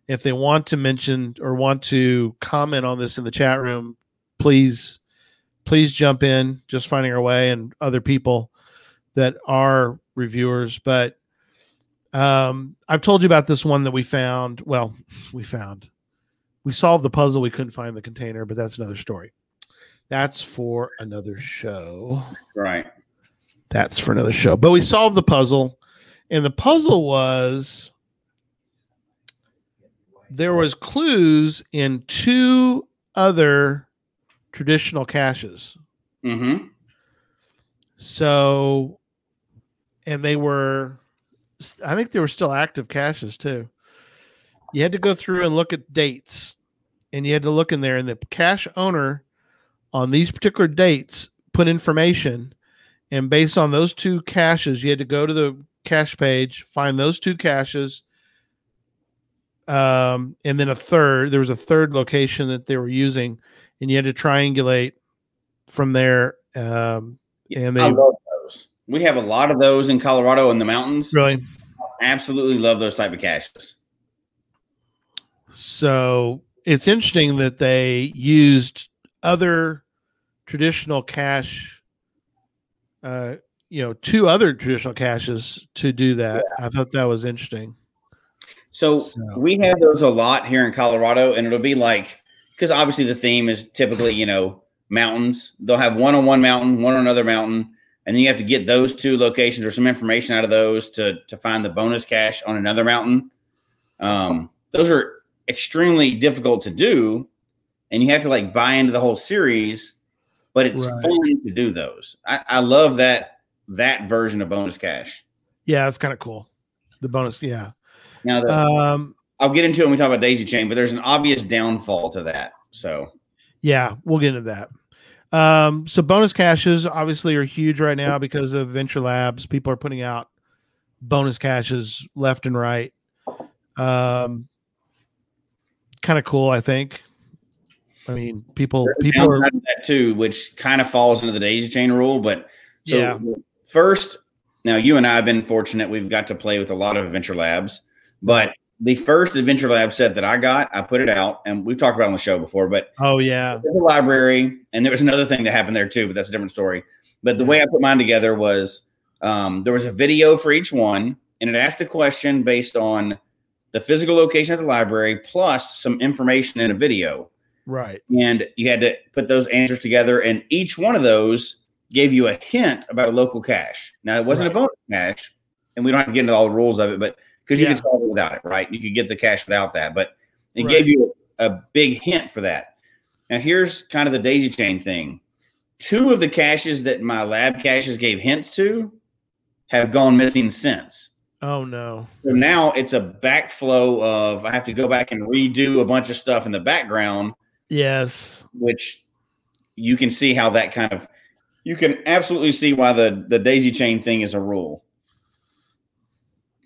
if they want to mention or want to comment on this in the chat room, please, please jump in. Just finding our way and other people that are reviewers, but um, I've told you about this one that we found. Well, we found, we solved the puzzle. We couldn't find the container, but that's another story. That's for another show. Right. That's for another show. But we solved the puzzle, and the puzzle was there was clues in two other traditional caches. Mm-hmm. So, and they were, I think there were still active caches too. You had to go through and look at dates, and you had to look in there, and the cache owner on these particular dates put information, and based on those two caches, you had to go to the cache page, find those two caches, um, and then a third. There was a third location that they were using, and you had to triangulate from there. Um, and they I love. We have a lot of those in Colorado in the mountains. really Absolutely love those type of caches. So it's interesting that they used other traditional cache, uh, you know, two other traditional caches to do that. I thought that was interesting. So, So- we have those a lot here in Colorado, and it'll be like because obviously the theme is typically you know mountains. They'll have one on one mountain, one on another mountain, and then you have to get those two locations or some information out of those to to find the bonus cache on another mountain. Um, those are extremely difficult to do, and you have to like buy into the whole series. But it's Right. fun to do those. I, I love that that version of bonus cache. Yeah, that's kind of cool. The bonus, yeah. Now the Um, I'll get into it when we talk about daisy chain, but there's an obvious downfall to that. So yeah, we'll get into that. Um, so bonus caches obviously are huge right now because of Venture Labs. People are putting out bonus caches left and right. Um, kind of cool, I think. I mean, people there's people are that too, which kind of falls into the daisy chain rule. But so Yeah. first, now you and I have been fortunate; we've got to play with a lot of venture Labs. But the first Adventure Lab set that I got, I put it out, and we've talked about it on the show before. But oh yeah, the library, and there was another thing that happened there too, but that's a different story. But the way I put mine together was um, there was a video for each one, and it asked a question based on the physical location of the library plus some information in a video. right. And you had to put those answers together, and each one of those gave you a hint about a local cache. Now, it wasn't Right. a bonus cache, and we don't have to get into all the rules of it, but because you Yeah. could solve it without it, right? You could get the cache without that, but it Right. gave you a, a big hint for that. Now, here's kind of the daisy chain thing. Two of the caches that my lab caches gave hints to have gone missing since. Oh no. So now it's a backflow of I have to go back and redo a bunch of stuff in the background, Yes. which you can see how that kind of you can absolutely see why the the daisy chain thing is a rule.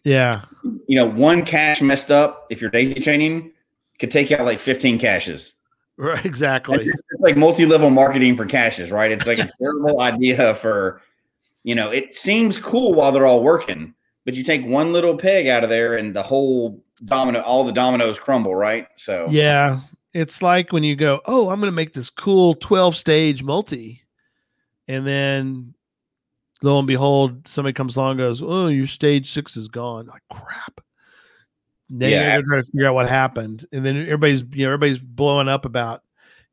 Yeah. You know, one cache messed up if you're daisy chaining could take out like 15 caches. Right. Exactly. It's like multi-level marketing for caches, right? It's like a terrible idea for you know, it seems cool while they're all working, but you take one little peg out of there and the whole domino all the dominoes crumble, right? So Yeah. It's like when you go, oh, I'm going to make this cool 12 stage multi. And then lo and behold, somebody comes along and goes, oh, your stage six is gone. Like, crap. Then Yeah. you're trying to figure out what happened. And then everybody's, you know, everybody's blowing up about,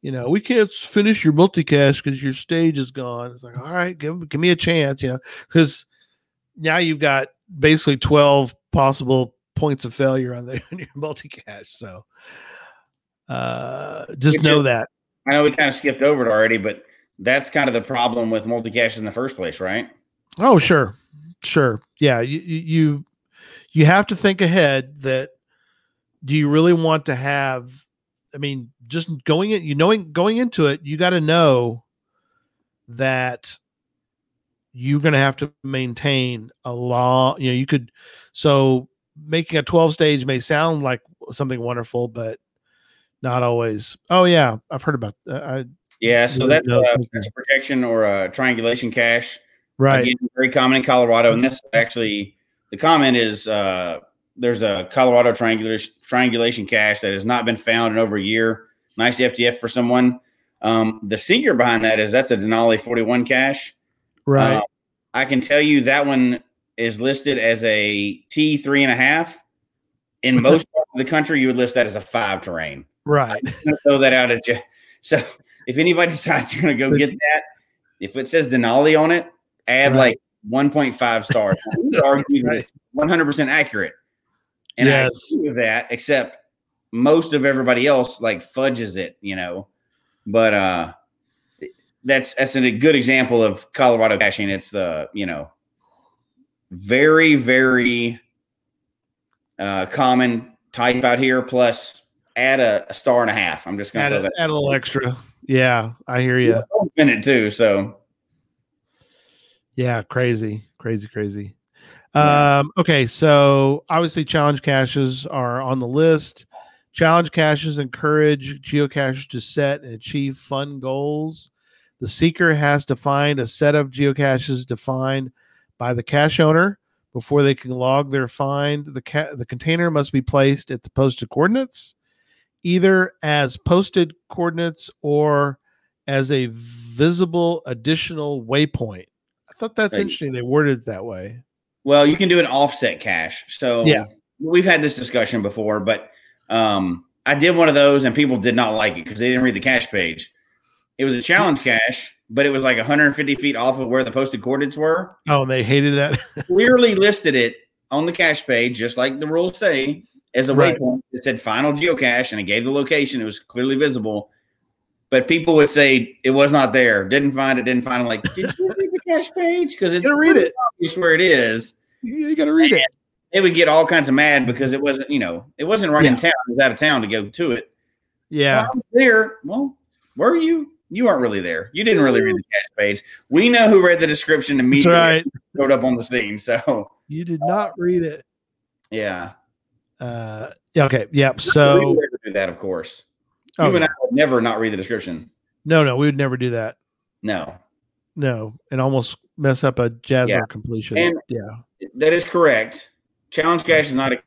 you know, we can't finish your multicache because your stage is gone. It's like, all right, give, give me a chance, you know, because now you've got basically 12 possible points of failure on, the, on your multicache. So uh, just Which know is- that. I know we kind of skipped over it already, but that's kind of the problem with multi-caches in the first place, right? Oh, sure, sure, yeah. You you you- have to think ahead. That do you really want to have? I mean, just going in, you knowing going into it, you got to know that you're going to have to maintain a long. You know, you could so making a 12 stage may sound like something wonderful, but not always. Oh yeah, I've heard about that. I, Yeah, so that's, uh, that's a projection or a triangulation cache. right. Again, very common in Colorado. And this actually, the comment is uh, there's a Colorado triangulation, triangulation cache that has not been found in over a year. Nice FTF for someone. Um, the secret behind that is that's a Denali 41 cache. right. Uh, I can tell you that one is listed as a T three and a half. In most of the country, you would list that as a five terrain. right. Throw that out at you. So if anybody decides you're to go get that, if it says Denali on it, add Right. like 1.5 stars. Argue that Right. it's 100% accurate. And Yes. I agree with that, except most of everybody else like fudges it, you know. But uh that's that's a good example of Colorado caching. It's the, you know, very, very uh common type out here, plus add a, a star and a half. I'm just gonna add, a, that add a little extra. Yeah, I hear you. in it too. So Yeah, crazy, crazy, crazy. Yeah. Um, okay, so obviously challenge caches are on the list. Challenge caches encourage geocachers to set and achieve fun goals. The seeker has to find a set of geocaches defined by the cache owner before they can log their find. The ca- the container must be placed at the posted coordinates, either as posted coordinates or as a visible additional waypoint. I thought that's Right. interesting. They worded it that way. Well, you can do an offset cache. So Yeah. we've had this discussion before, but um, I did one of those and people did not like it because they didn't read the cache page. It was a challenge cache, but it was like 150 feet off of where the posted coordinates were. Oh, they hated that. Clearly listed it on the cache page, just like the rules say, as a Right. waypoint. It said final geocache and it gave the location. It was clearly visible. But people would say it was not there. Didn't find it. Didn't find it. Like, did you read the cache page? Because it's gotta read it. obvious where it is. you got to read it. they would get all kinds of mad because it wasn't, you know, it wasn't right in town. It was out of town to go to it. Yeah. Well, there. Well, were you? You weren't really there. You didn't really read the cache page. We know who read the description That's immediately right. showed up on the scene. So You did not read it. yeah. Uh, yeah. Okay. Yep. we So, do that, of course. oh, you and. I would never not read the description. no, no, we would never do that. No. No, and almost mess up a Jasmer Yeah. completion. And- yeah. That is correct. Challenge cache is not a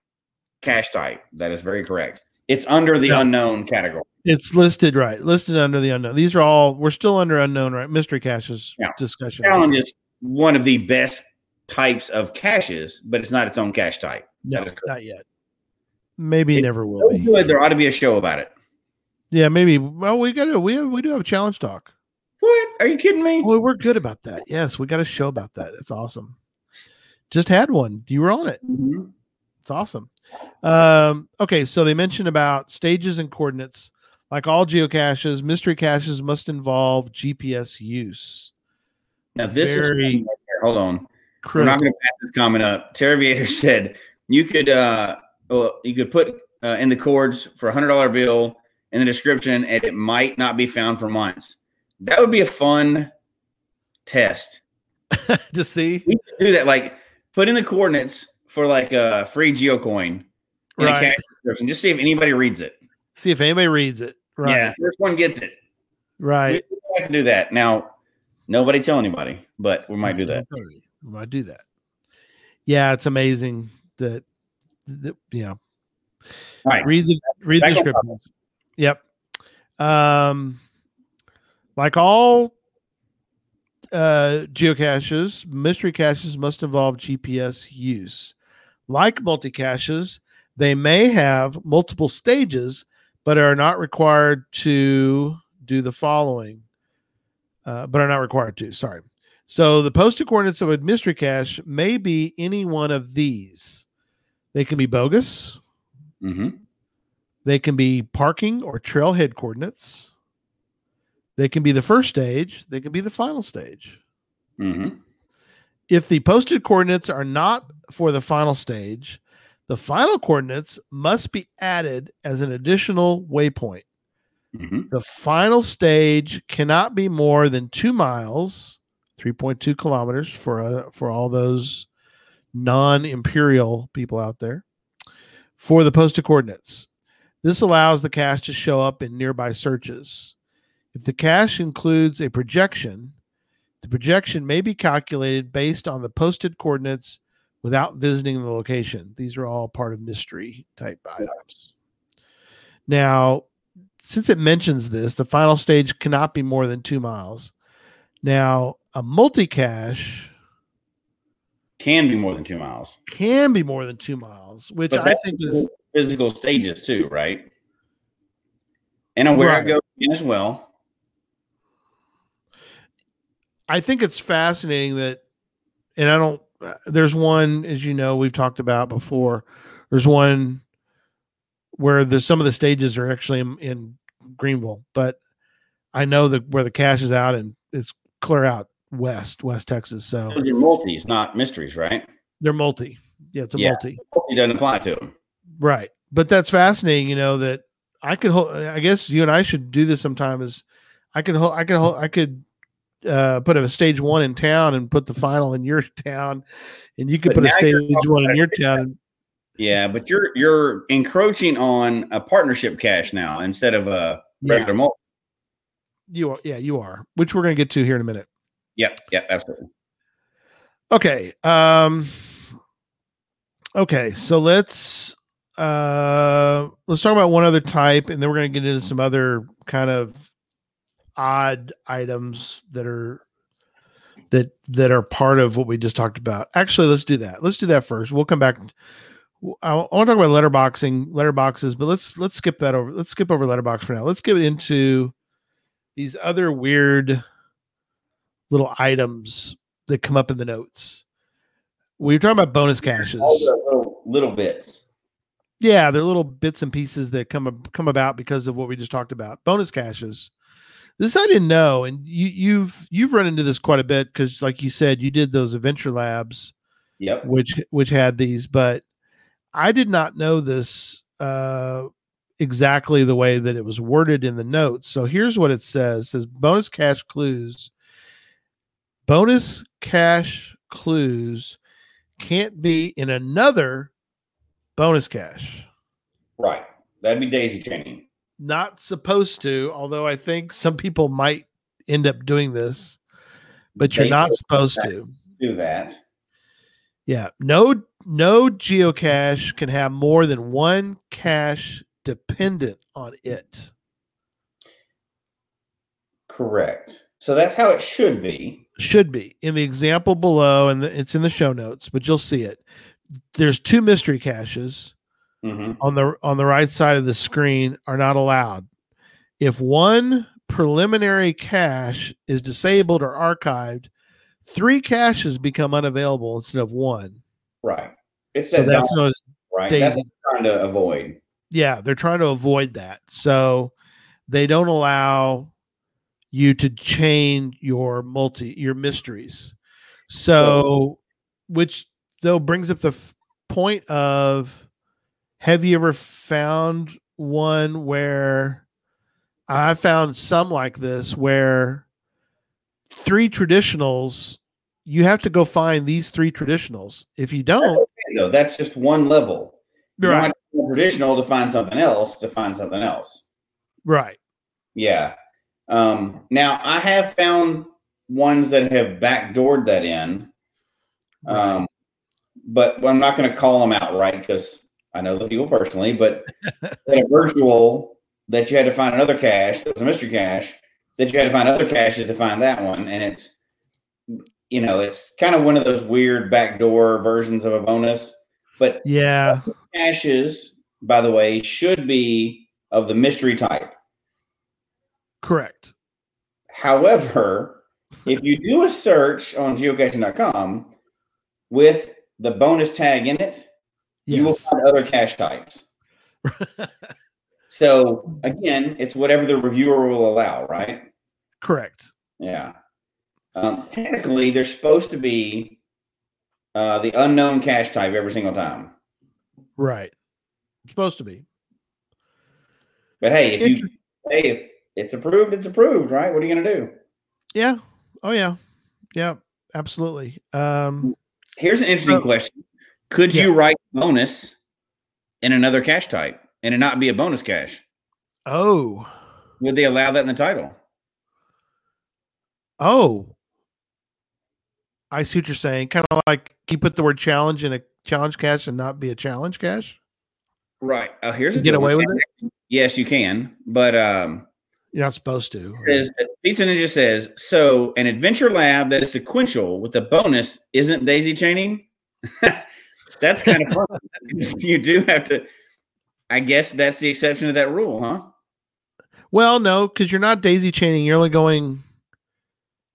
cache type. That is very correct. It's under the No. unknown category. It's listed right. Listed under the unknown. These are all we're still under unknown, right? Mystery caches Yeah. discussion. Challenge is one of the best types of caches, but it's not its own cache type. No, that is correct. not yet. Maybe It- never will So be. good, there ought to be a show about it. Yeah, maybe. Well, we got to. We have, we do have a challenge talk. What? Are you kidding me? Well, we're good about that. Yes, we got a show about that. That's awesome. Just had one. You were on it. Mhm. It's awesome. Um, okay, so they mentioned about stages and coordinates. Like all geocaches, mystery caches must involve GPS use. Now this Very is hold on. We're not going to pass this comment up. Terraviator said you could uh well, you could put uh, in the cords for a hundred dollar bill in the description, and it might not be found for months. That would be a fun test. to see. We could do that. Like put in the coordinates for like a free geocoin in a Right. cache description. Just see if anybody reads it. See if anybody reads it. Right. Yeah, first one gets it. Right. We we have to do that now. Nobody tell anybody, but we might do that. We might do that. Yeah, it's amazing that, know, All right. read the read the Back on descriptions. Yep. Um, like all uh, geocaches, mystery caches must involve GPS use. Like multi caches, they may have multiple stages, but are not required to do the following. Uh, but are not required to. Sorry. So the posted coordinates of a mystery cache may be any one of these. They can be bogus. hmm They can be parking or trailhead coordinates. They can be the first stage. They can be the final stage. hmm If the posted coordinates are not for the final stage, the final coordinates must be added as an additional waypoint. hmm The final stage cannot be more than two miles, 3.2 kilometers for uh, for all those non-imperial people out there for the posted coordinates. This allows the cache to show up in nearby searches. If the cache includes a projection, the projection may be calculated based on the posted coordinates without visiting the location. These are all part of mystery type items. Now, since it mentions this, the final stage cannot be more than two miles. Now, a multi cache Can be more than two miles. can be more than two miles, which But I think is physical stages too, right? And on where Right. goes in as well. I think it's fascinating that, and I don't. uh, There's one, as you know, we've talked about before. There's one where the some of the stages are actually in, in Greenville, but I know that where the cash is out and it's clear out west, West Texas. So Those are multis, not mysteries, right? they're multi. Yeah, it's a Yeah. multi. Multi doesn't apply to them. Right. But that's fascinating, you know, that I could hold I guess you and I should do this sometime is I could hold I could hold I could uh put a stage one in town and put the final in your town and you could But put a stage one in your town. Yeah, but you're you're encroaching on a partnership cache now instead of a regular Yeah, multi. you are yeah, you are, which we're gonna get to here in a minute. Yep, yep, absolutely. Okay. Um okay, so let's uh let's talk about one other type and then we're gonna get into some other kind of odd items that are that that are part of what we just talked about. Actually, let's do that. Let's do that first. We'll come back. I, I want to talk about letterboxing, letterboxes, but let's let's skip that over. Let's skip over letterbox for now. Let's get into these other weird little items that come up in the notes. We were talking about bonus caches. All the little, little bits. Yeah, they're little bits and pieces that come come about because of what we just talked about. Bonus caches. This I didn't know, and you, you've you've run into this quite a bit because, like you said, you did those adventure labs, Yep. which which had these, but I did not know this uh, exactly the way that it was worded in the notes. So here's what it says: it says bonus cache clues. Bonus cache clues can't be in another bonus cache. Right. That'd be daisy chaining. not supposed to, although I think some people might end up doing this, but you're They not supposed to. Do that. Yeah. No no geocache can have more than one cache dependent on it. Correct. So that's how it should be. Should be. In the example below, and it's in the show notes, but you'll see it. There's two mystery caches hmm on the on the right side of the screen are not allowed. If one preliminary cache is disabled or archived, three caches become unavailable instead of one. Right. It's So that that's down known as right? Daisy. That's trying to avoid. yeah, they're trying to avoid that. So they don't allow you to chain your multi your mysteries. So which though brings up the f- point of have you ever found one where I found some like this where three traditionals you have to go find these three traditionals. If you don't, that's just one level. You right, traditional to find something else to find something else. right, Yeah. Um, now I have found ones that have backdoored that in. Um, but I'm not going to call them out right because I know the people personally, but a virtual that you had to find another cache, that was a mystery cache, that you had to find other caches to find that one. And it's, you know, it's kind of one of those weird backdoor versions of a bonus. But yeah, caches, by the way, should be of the mystery type. Correct. However, if you do a search on geocaching.com with the bonus tag in it, you will find other cache types. So again, it's whatever the reviewer will allow, right? correct. Yeah. Um, technically, there's supposed to be uh, the unknown cache type every single time. Right. Supposed to be. But hey, if you hey, if it's approved, it's approved, right? What are you gonna do? Yeah. Oh yeah. Yeah. Absolutely. Um Here's an interesting So- question: Could Yeah. you write bonus in another cache type and it not be a bonus cache? oh. Would they allow that in the title? Oh. I see what you're saying. Kind of like can you put the word challenge in a challenge cache and not be a challenge cache. Right. Uh, here's a Get away one. with it? Yes, you can. But um, You're not supposed to. says, Pizza Ninja says so. An adventure lab that is sequential with a bonus isn't daisy chaining. that's kind of fun. you do have to. I guess that's the exception to that rule, huh? Well, no, because you're not daisy chaining. You're only going.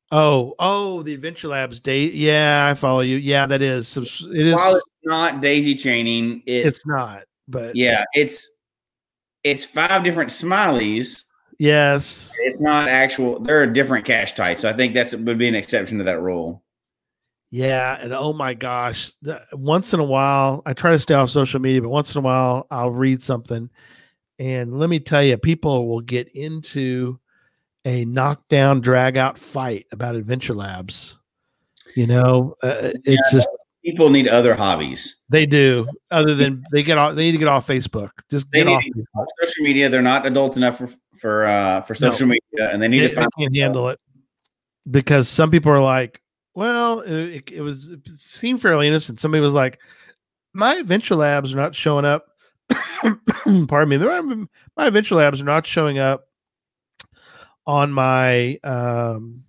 Oh, oh, the Adventure Labs date. Yeah, I follow you. Yeah, that is. It is. While it's not daisy chaining, it's, It's not, but yeah, it's it's five different smileys. Yes. It's not actual. There are different cache types. So I think that's would be an exception to that rule. Yeah, and oh my gosh, the, once in a while, I try to stay off social media, but once in a while, I'll read something, and let me tell you, people will get into a knockdown, drag out fight about Adventure Labs. You know, uh, it's just People need other hobbies. they do. Other than they get off, they need to get off Facebook. Just get off. Facebook. social media. They're not adult enough for for uh, for No. social media, and they need They, to they find. can't handle it because some people are like, well, it, it was it seemed fairly innocent. Somebody was like, my adventure labs are not showing up. Pardon me, my adventure labs are not showing up on my um,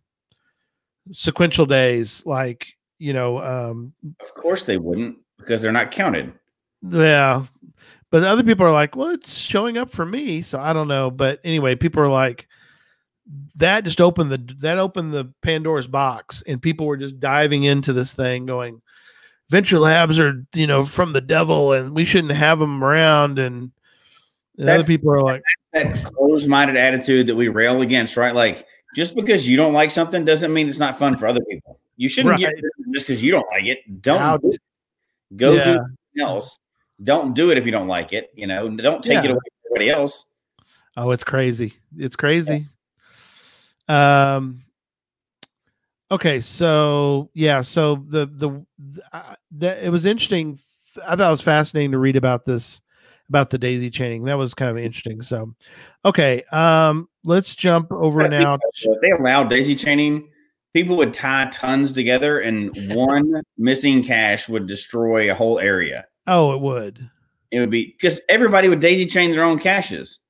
sequential days. Like you know, um, Of course, they wouldn't because they're not counted. yeah. But other people are like, well, it's showing up for me, so I don't know. But anyway, people are like, that just opened the that opened the Pandora's box, and people were just diving into this thing, going, venture labs are you know from the devil, and we shouldn't have them around. And, and other people are like, That closed-minded attitude that we rail against, right? Like just because you don't like something doesn't mean it's not fun for other people. You shouldn't Right. it just because you don't like it. Don't do it. go Yeah. do something else. Don't do it if you don't like it. You know, don't take it away from everybody else. Oh, it's crazy. It's crazy. Um okay, so yeah, so the the, uh, the it was interesting. I thought it was fascinating to read about this about the daisy chaining. That was kind of interesting. So okay, um let's jump over But now. So if they allowed daisy chaining, people would tie tons together, and one missing cache would destroy a whole area. Oh, it would. It would be because everybody would daisy chain their own caches.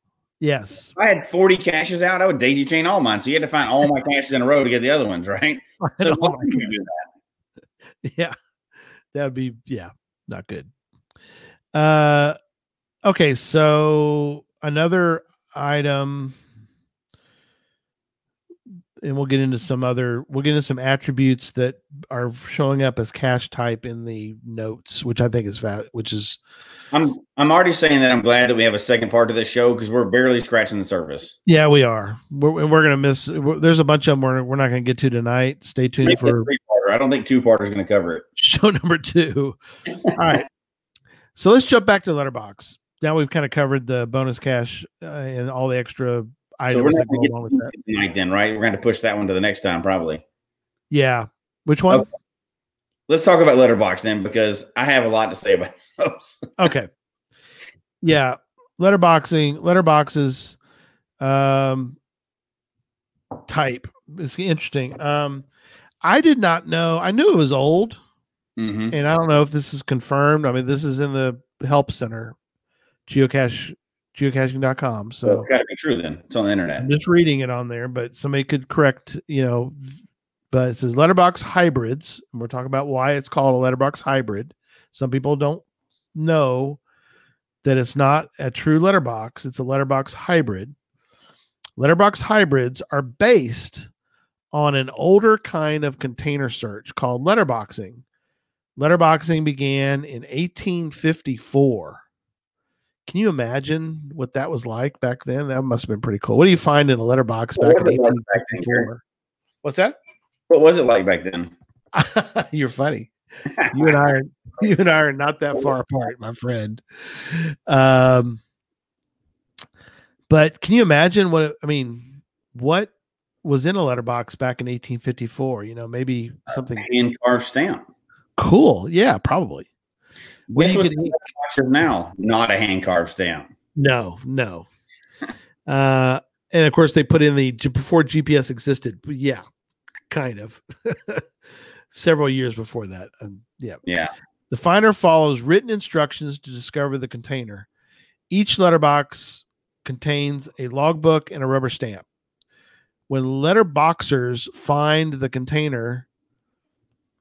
Yes. If I had 40 caches out, I would daisy chain all mine. So you had to find all my caches in a row to get the other ones, right? So why would you do that? yeah that would be yeah not good uh okay so another item and we'll get into some other we'll get into some attributes that are showing up as cache type in the notes which i think is va- which is I'm I'm already saying that I'm glad that we have a second part of this show because we're barely scratching the surface. yeah we are we're, we're gonna miss we're, there's a bunch of them we're, we're not gonna get to tonight stay tuned Maybe a for. I don't think two parter is going to cover it. show number two all right so let's jump back to letterbox now we've kind of covered the bonus cache uh, and all the extra So we're not go going to along with that. to tonight then, right? We're going to push that one to the next time probably. yeah. Which one? Okay. Let's talk about letterbox then because I have a lot to say about those. okay. Yeah. Letterboxing letterboxes um type it's interesting. Um i did not know i knew it was old. Hmm and i don't know if this is confirmed. I mean this is in the help center geocache geocaching.com So so it's got to be true then. It's on the internet. i'm just reading it on there but somebody could correct you know but it says letterbox hybrids and we're talking about why it's called a letterbox hybrid. Some people don't know that it's not a true letterbox it's a letterbox hybrid. Letterbox hybrids are based on an older kind of container search called letterboxing. Letterboxing began in 1854 can you imagine what that was like back then that must have been pretty cool what do you find in a letterbox back What in was like back then, Gary? 1854 what's that What was it like back then? You're funny. You and I are you and I are not that far apart, my friend. Um but can you imagine what I mean, what was in a letterbox back in 1854? You know, maybe something Hand carved stamp. cool. Yeah, probably. Guess you could in box is now? Not a hand carved stamp. No, no. Uh and of course they put in the before GPS existed. But yeah, kind of. Several years before that. Um, yeah. Yeah. The finder follows written instructions to discover the container. Each letterbox contains a logbook and a rubber stamp. When letterboxers find the container,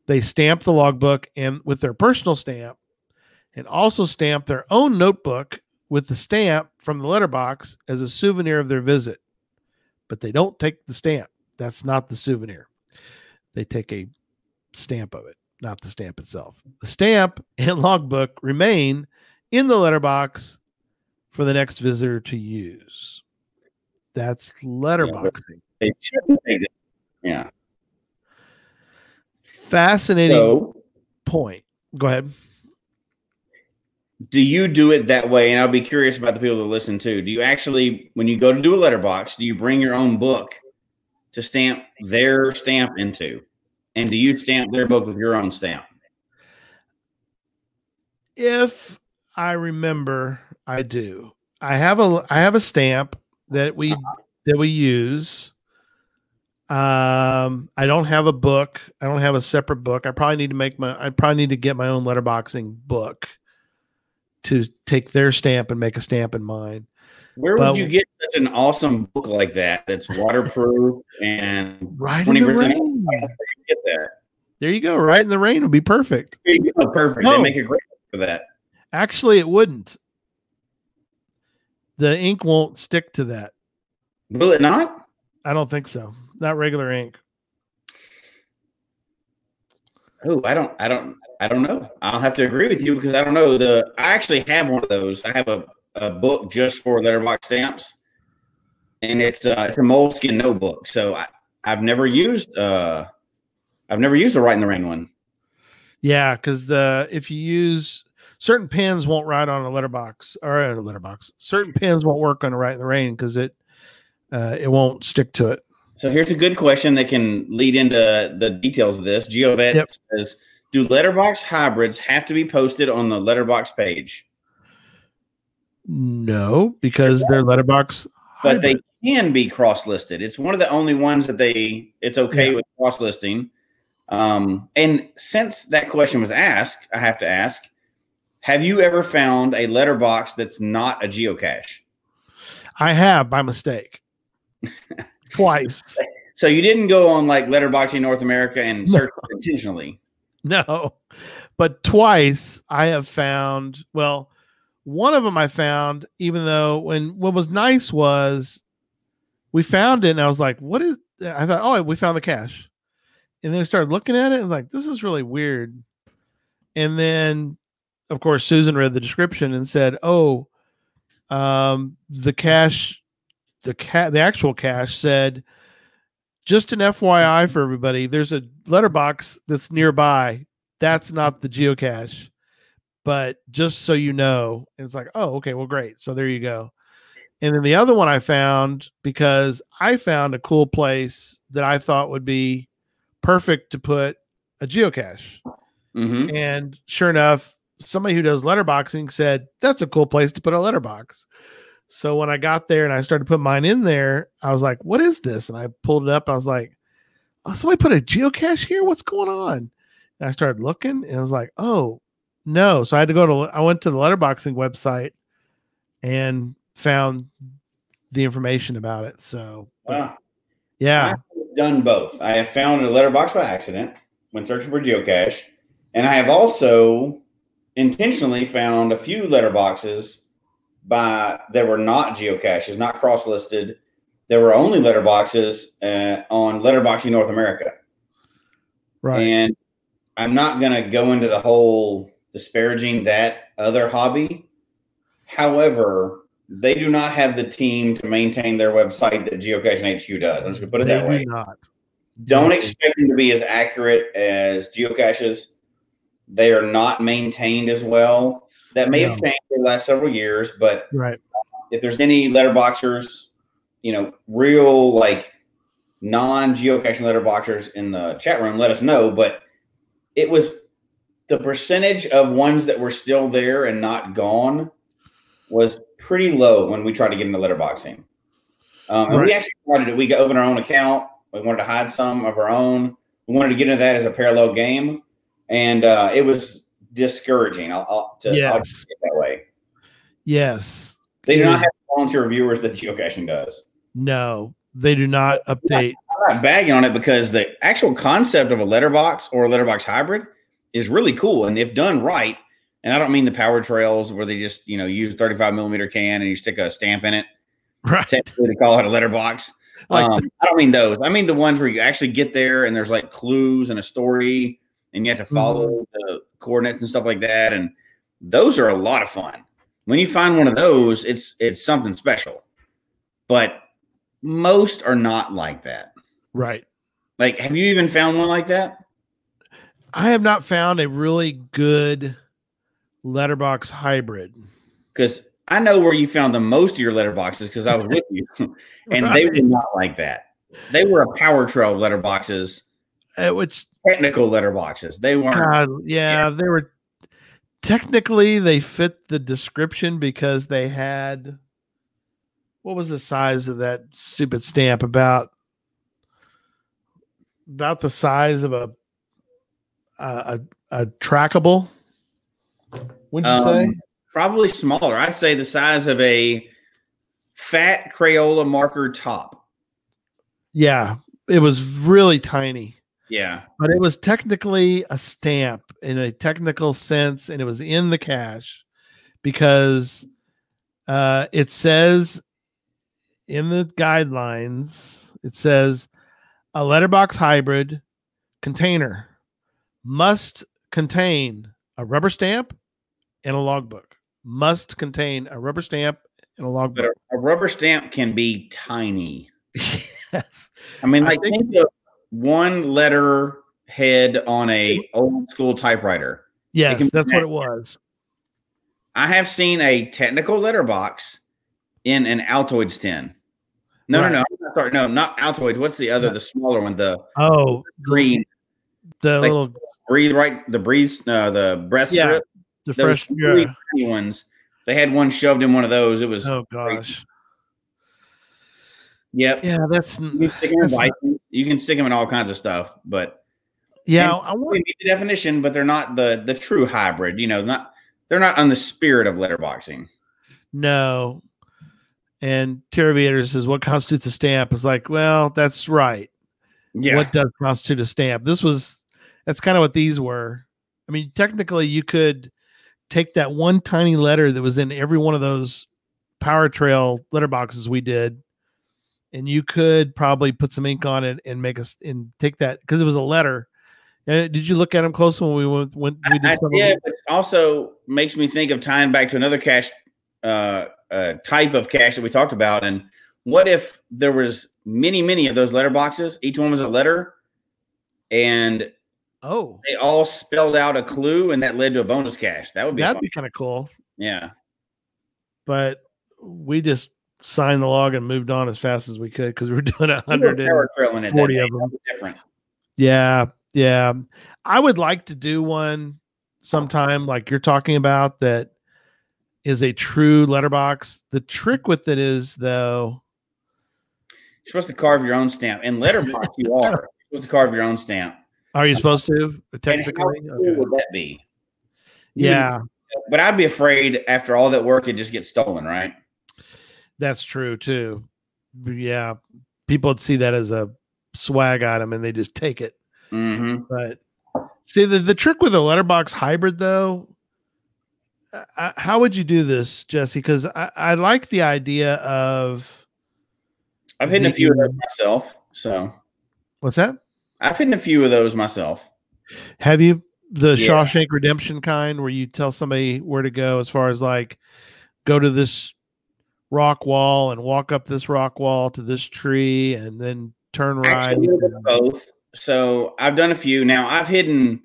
they stamp the logbook and with their personal stamp and also stamp their own notebook with the stamp from the letterbox as a souvenir of their visit. But they don't take the stamp. That's not the souvenir. They take a stamp of it, not the stamp itself. The stamp and logbook remain in the letterbox for the next visitor to use. That's letterboxing. They shouldn't take it. Yeah. Fascinating So point. Go ahead. Do you do it that way? And I'll be curious about the people that listen too. Do you actually, when you go to do a letterbox, do you bring your own book to stamp their stamp into? And do you stamp their book with your own stamp? If I remember, I do. I have a I have a stamp that we that we use. Um, I don't have a book. I don't have a separate book. I probably need to make my. I probably need to get my own letterboxing book to take their stamp and make a stamp in mine. Where But- would you get such an awesome book like that that's waterproof and Right in the 20% rain. get that? There you go. Rite in the Rain would be perfect. There you go. Perfect. No. They make a great book for that. Actually, it wouldn't. The ink won't stick to that. Will it not? I don't think so. Not regular ink. Oh, I don't, I don't, I don't know. I'll have to agree with you because I don't know. The I actually have one of those. I have a, a book just for letterbox stamps, and it's uh, it's a Moleskine notebook. So I, I've never used uh, I've never used a Rite in the Rain one. Yeah, because the if you use certain pens won't write on a letterbox or a letterbox. Certain pens won't work on a Rite in the Rain because it uh, it won't stick to it. So here's a good question that can lead into the details of this. GeoVet Yep. says, "Do letterbox hybrids have to be posted on the letterbox page?" No, because they're letterbox. but they can be cross-listed. It's one of the only ones that they it's okay Yeah. with cross-listing. Um, and since that question was asked, I have to ask: Have you ever found a letterbox that's not a geocache? I have by mistake twice. So you didn't go on like Letterboxing North America and search it intentionally. No, but twice I have found. Well, one of them I found, even though when what was nice was we found it, and I was like, "What is?" I thought, oh, we found the cache. And then we started looking at it and like, this is really weird. And then, of course, Susan read the description and said, oh, um, the cache, the cat, the actual cache said, just an FYI for everybody, there's a letterbox that's nearby. That's not the geocache, but just so you know, it's like, oh, okay, well, great. So there you go. And then the other one I found because I found a cool place that I thought would be perfect to put a geocache. Mhm. And sure enough, somebody who does letterboxing said that's a cool place to put a letterbox. So when I got there and I started putting mine in there, I was like, "What is this?" And I pulled it up. I was like, "Oh, somebody put a geocache here. What's going on?" And I started looking, and I was like, "Oh, no!" So I had to go to. I went to the letterboxing website and found the information about it. So, Wow. yeah, I've done both. I have found a letterbox by accident when searching for geocache, and I have also intentionally found a few letterboxes by that were not geocaches, not cross listed. There were only letterboxes uh, on Letterboxing North America, right. and I'm not going to go into the whole disparaging that other hobby. However, they do not have the team to maintain their website that Geocaching HQ does. I'm just going to put it They that do way. not. Don't expect them to be as accurate as geocaches. They are not maintained as well. That may have changed in the last several years, but Right. if there's any letterboxers, you know, real like non geocaching letterboxers in the chat room, let us know. But it was the percentage of ones that were still there and not gone was pretty low when we tried to get into letterboxing. Um, and we actually wanted to, we got open our own account. We wanted to hide some of our own. We wanted to get into that as a parallel game, and uh, it was discouraging. I'll, I'll, to, I'll Yes. say it that way. Yes. They do Yeah. not have volunteer viewers that geocaching does. No, they do not update. I'm not bagging on it because the actual concept of a letterbox or a letterbox hybrid is really cool. And if done right, and I don't mean the power trails where they just, you know, use 35 millimeter can and you stick a stamp in it, Right. technically to call it a letterbox. Like- um, I don't mean those. I mean the ones where you actually get there and there's like clues and a story and you have to follow Mm-hmm. the coordinates and stuff like that. And those are a lot of fun. When you find one of those, it's it's something special. But most are not like that. Right. Like, have you even found one like that? I have not found a really good letterbox hybrid. Because I know where you found the most of your letterboxes because I was with you, and they Right. were not like that. They were a power trail letterboxes, Uh, which technical letterboxes. They weren't. God, yeah, they were technically they fit the description because they had what was the size of that stupid stamp about about the size of a a a, a trackable would you say Um, Probably smaller. I'd say the size of a fat Crayola marker top. yeah it was really tiny Yeah. but it was technically a stamp in a technical sense and it was in the cache because uh, it says in the guidelines it says a letterbox hybrid container must contain a rubber stamp and a logbook must contain a rubber stamp and a logbook a, a rubber stamp can be tiny. yes I mean, I like think- think of one letter head on a old school typewriter. yes that's what it was I have seen a technical letterbox in an Altoids tin. No, Right. no, no. Sorry, no, not Altoids. What's the other, the smaller one? The oh the, breathe, the like- little breathe right, the breathe, uh, the breath Yeah. strip. the Those fresh yeah. ones. They had one shoved in one of those. It was, Oh gosh. Yep. Yeah, that's You can stick them in You can stick them in all kinds of stuff, but yeah. I want the definition, but they're not the the true hybrid. You know, not they're not on the spirit of letterboxing. no. And Terraviator says, "What constitutes a stamp?" Is like, well, that's right. Yeah, What does constitute a stamp? This was that's kind of what these were. I mean, technically, you could take that one tiny letter that was in every one of those Power Trail letterboxes we did, and you could probably put some ink on it and make us and take that because it was a letter. And did you look at them close when we went when we did I did, but also makes me think of tying back to another cache uh, uh, type of cache that we talked about. And what if there was many, many of those letter boxes? Each one was a letter, and Oh, they all spelled out a clue, and that led to a bonus cache. That would be that'd fun. be kind of cool. yeah. But we just signed the log and moved on as fast as we could because we were doing a hundred and power trailing it that 40 day. of them. Different. Yeah, yeah. I would like to do one sometime like you're talking about that is a true letterbox. The trick with it is though, You're supposed to carve your own stamp. In letterbox, you are You're supposed to carve your own stamp. are you supposed to technically? cool Okay. would that be? Yeah, But I'd be afraid after all that work, it just gets stolen, right? That's true too. Yeah, people would see that as a swag item and they just take it. Mm-hmm. But see, the, the trick with a letterbox hybrid, though, uh, how would you do this, Jesse? Because I, I like the idea of I've hidden a few of those myself. So what's that? I've hidden a few of those myself. Have you the Yeah. Shawshank Redemption kind where you tell somebody where to go as far as like go to this rock wall and walk up this rock wall to this tree and then turn right? Actually, a little bit of both. So I've done a few. Now I've hidden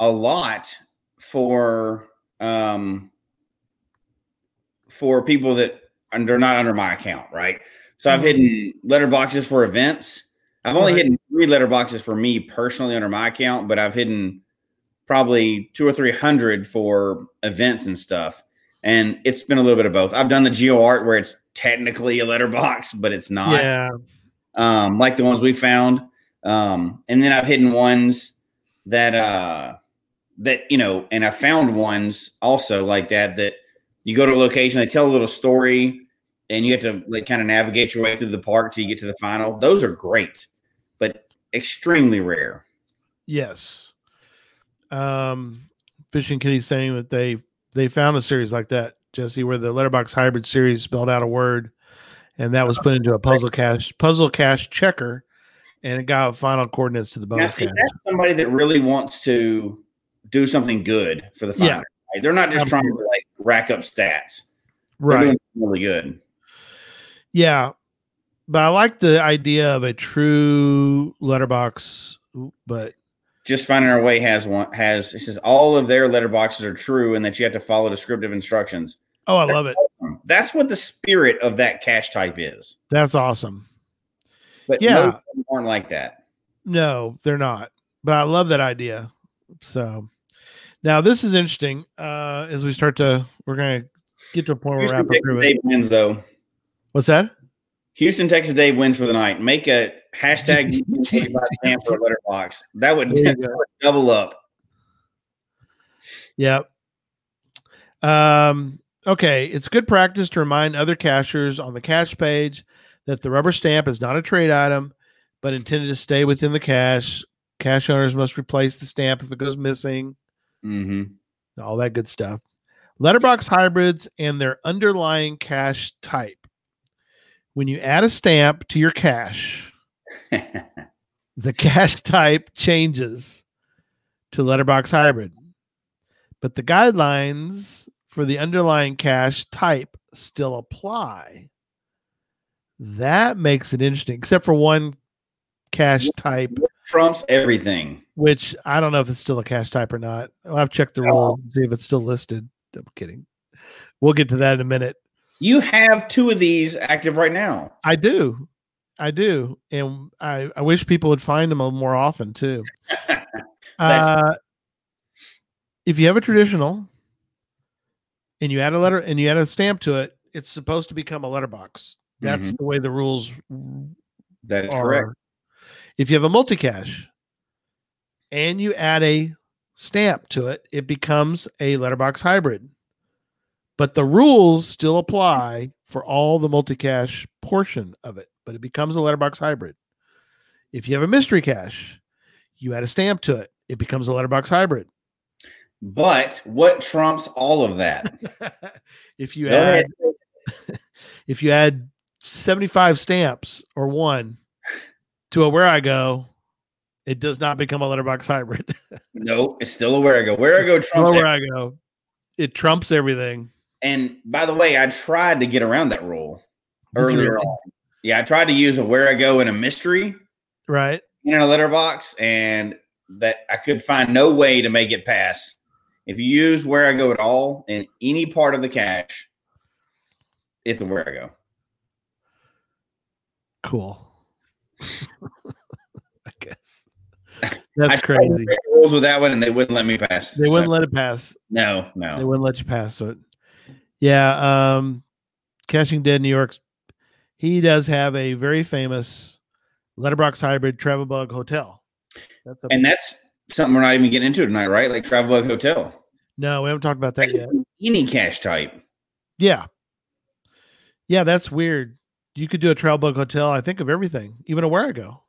a lot for um for people that they're not under my account, right? So I've Mhm. hidden letter boxes for events. I've only Right. hidden three letter boxes for me personally under my account, but I've hidden probably two or three hundred for events and stuff. And it's been a little bit of both. I've done the geo art where it's technically a letterbox, but it's not Yeah, um, like the ones we found. Um, and then I've hidden ones that uh, that you know, and I found ones also like that that you go to a location, they tell a little story, and you have to like kind of navigate your way through the park till you get to the final. Those are great, but extremely rare. yes. Um, Fishing Kitty saying that they they found a series like that, Jesse, where the letterbox hybrid series spelled out a word, and that was uh, put into a puzzle cache puzzle cache checker, and it got final coordinates to the bonus see, that's somebody that really wants to do something good for the final. Yeah. right? They're not just trying to like rack up stats. Right. really good. Yeah. But I like the idea of a true letterbox, but just finding our way has one has it says all of their letterboxes are true and that you have to follow descriptive instructions oh, I love it. that's what the spirit of that cache type is That's awesome. but Yeah. aren't like that No, they're not. But I love that idea. So now this is interesting. Uh as we start to we're gonna get to a point where we're wrapping through it. wins though What's that? Houston texas dave wins for the night make a hashtag stamp for letterbox that would, that would double up Yep. Um, okay, it's good practice to remind other cachers on the cache page that the rubber stamp is not a trade item, but intended to stay within the cache. Cache owners must replace the stamp if it goes missing, hmm all that good stuff. Letterbox hybrids and their underlying cache type. When you add a stamp to your cache, the cache type changes to letterbox hybrid. But the guidelines for the underlying cache type still apply. That makes it interesting except for one cache type trumps everything. which i don't know if it's still a cache type or not. I'll have to check the rules and see if it's still listed. I'm kidding. We'll get to that in a minute you have two of these active right now i do i do and i, I wish people would find them a- more often too uh, if you have a traditional and you add a letter and you add a stamp to it, it's supposed to become a letterbox. That's the way the rules that is are. correct If you have a multi-cache and you add a stamp to it, it becomes a letterbox hybrid. But the rules still apply for all the multi-cache portion of it, but it becomes a letterbox hybrid. If you have a mystery cache, you add a stamp to it, it becomes a letterbox hybrid. but what trumps all of that if you Go add ahead. if you add 75 stamps or one to a Wherigo, it does not become a letterbox hybrid. no, it's still a Wherigo. Where I go trumps. where I go, it trumps everything. And by the way, I tried to get around that rule earlier really? on. Yeah, I tried to use a Wherigo in a mystery, right, in a letterbox, and that I could find no way to make it pass. If you use Wherigo at all in any part of the cache, it's a Wherigo. Cool. I guess that's I crazy. Rules with that one, and they wouldn't let me pass. They so. wouldn't let it pass. No, no, they wouldn't let you pass. So, yeah, um, Caching Dead New York. He does have a very famous letterbox hybrid travel bug hotel. That's a- and that's something we're not even getting into tonight, right? Like travel bug hotel. No, we haven't talked about that yet. Any cache type. Yeah. Yeah, that's weird. You could do a travel bug hotel, I think, of everything, even a Wherigo.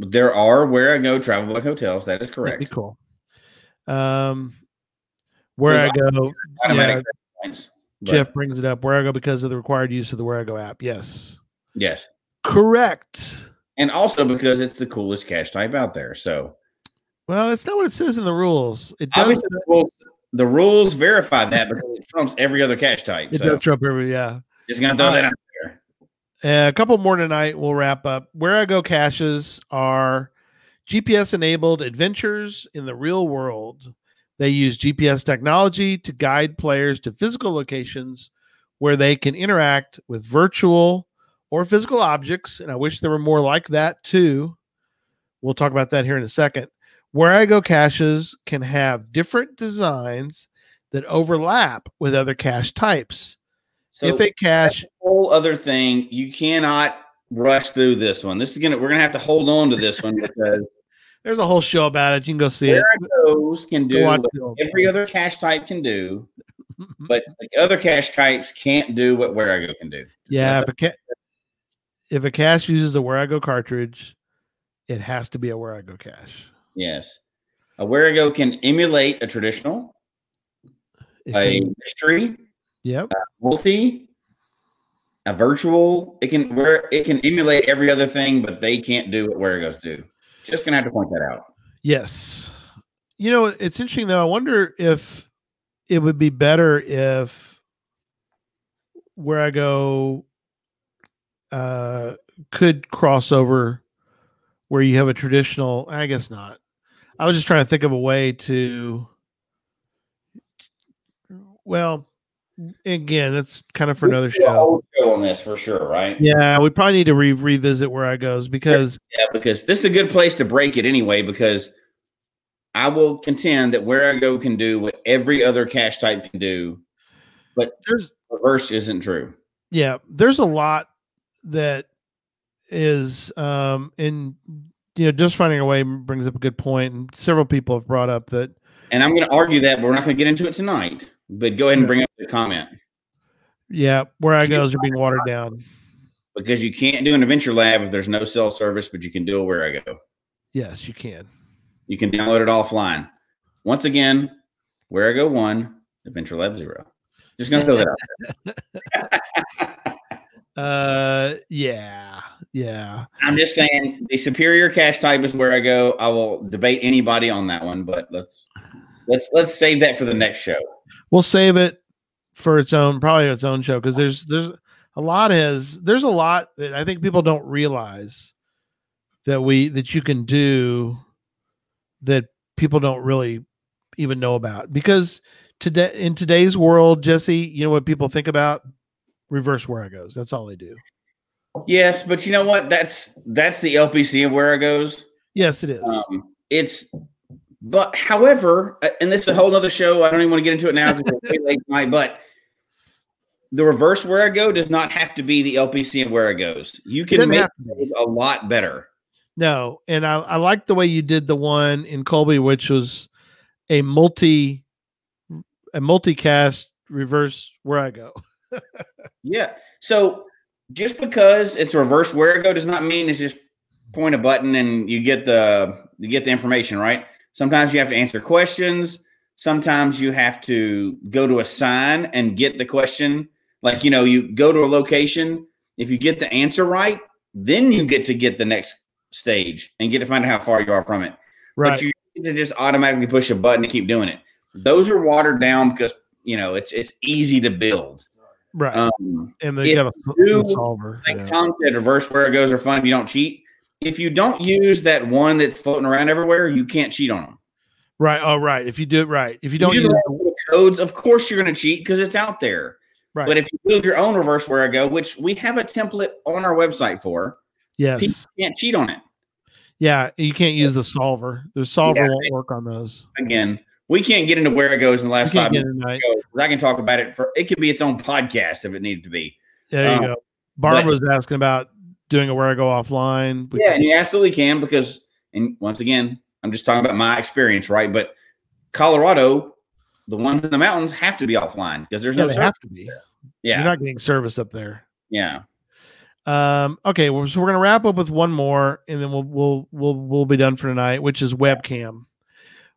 There are Wherigo travel bug hotels. That is correct. That'd be cool. Um, Wherigo, yeah, points, Jeff brings it up. Wherigo because of the required use of the Wherigo app. Yes. Yes. Correct. And also because it's the coolest cache type out there. So well, that's not what it says in the rules. It does. The rules, the rules verify that because it trumps every other cache type. It so. does trump every, yeah. Just gonna throw uh, that out there. Uh, a couple more tonight. We'll wrap up. Wherigo caches are GPS enabled adventures in the real world. They use GPS technology to guide players to physical locations where they can interact with virtual or physical objects. And I wish there were more like that too. We'll talk about that here in a second. Wherigo caches can have different designs that overlap with other cache types. So if a cache whole other thing, you cannot rush through this one. This is gonna we're gonna have to hold on to this one because there's a whole show about it. You can go see it. Those can do what every other cache type can do, but the other cache types can't do what Wherigo can do. Yeah, if a, ca- if a cache uses a Wherigo cartridge, it has to be a Wherigo cache. Yes. A Wherigo can emulate a traditional, a mystery, yep, multi, a virtual. It can where it can emulate every other thing, but they can't do what Wherigos do. Just gonna have to point that out. Yes. You know, it's interesting though. I wonder if it would be better if Wherigo uh could cross over where you have a traditional I guess not. I was just trying to think of a way to. Well, again, that's kind of for another show. show on this for sure, right? Yeah, we probably need to re- revisit Wherigos because yeah, because this is a good place to break it anyway. Because I will contend that Wherigo can do what every other cache type can do, but there's reverse isn't true. Yeah, there's a lot that is um in you know, just finding a way brings up a good point, and several people have brought up that. And I'm going to argue that, but we're not going to get into it tonight. But go ahead and bring up the comment. Yeah, Wherigos are being watered down because you can't do an adventure lab if there's no cell service, but you can do it Wherigo. Yes, you can. You can download it offline. Once again, Wherigo one, adventure lab zero. Just gonna throw that out. uh, yeah. Yeah. I'm just saying the superior cache type is Wherigo. I will debate anybody on that one, but let's let's let's save that for the next show. We'll save it for its own probably its own show because there's there's a lot is there's a lot that I think people don't realize that we that you can do that people don't really even know about because today in today's world jesse you know what people think about reverse Wherigos that's all they do Yes, but you know what? That's that's the LPC of Wherigos. Yes, it is. Um, it's but however, uh, and this is a whole other show. I don't even want to get into it now it's late tonight, but the reverse Wherigo does not have to be the LPC of Wherigos. You can make it a lot better. No, and I, I like the way you did the one in Colby, which was a multi a multicache reverse where I go. yeah. So just because it's reverse Wherigo does not mean it's just point a button and you get the you get the information right sometimes you have to answer questions sometimes you have to go to a sign and get the question like you know you go to a location If you get the answer right, then you get to get the next stage and get to find out how far you are from it. Right. But you to just automatically push a button and keep doing it. Those are watered down because you know it's it's easy to build. right. Um, and they if got a, you- a solver. like yeah. Tom said, reverse Wherigos are fun if you don't cheat. If you don't use that one that's floating around everywhere, you can't cheat on them. Right. Oh, right. If you do it right, if you You don't do use the right codes, of course you're going to cheat because it's out there. right, But if you build your own reverse Wherigo, which we have a template on our website for, yes, people can't cheat on it. yeah, you can't use the solver. The solver Yeah. won't work on those. Again, we can't get into Wherigos in the last five minutes. it tonight. ago, 'cause I can talk about it for it could be its own podcast if it needed to be. There you Um, go. Barb but- was asking about doing a Wherigo offline. Yeah, and you absolutely can because, and once again, I'm just talking about my experience, right? But Colorado, the ones in the mountains have to be offline because there's yeah, no they service. have to be. Yeah, You're not getting service up there. yeah. Um, okay, well, so we're gonna wrap up with one more, and then we'll we'll we'll we'll be done for tonight, which is webcam.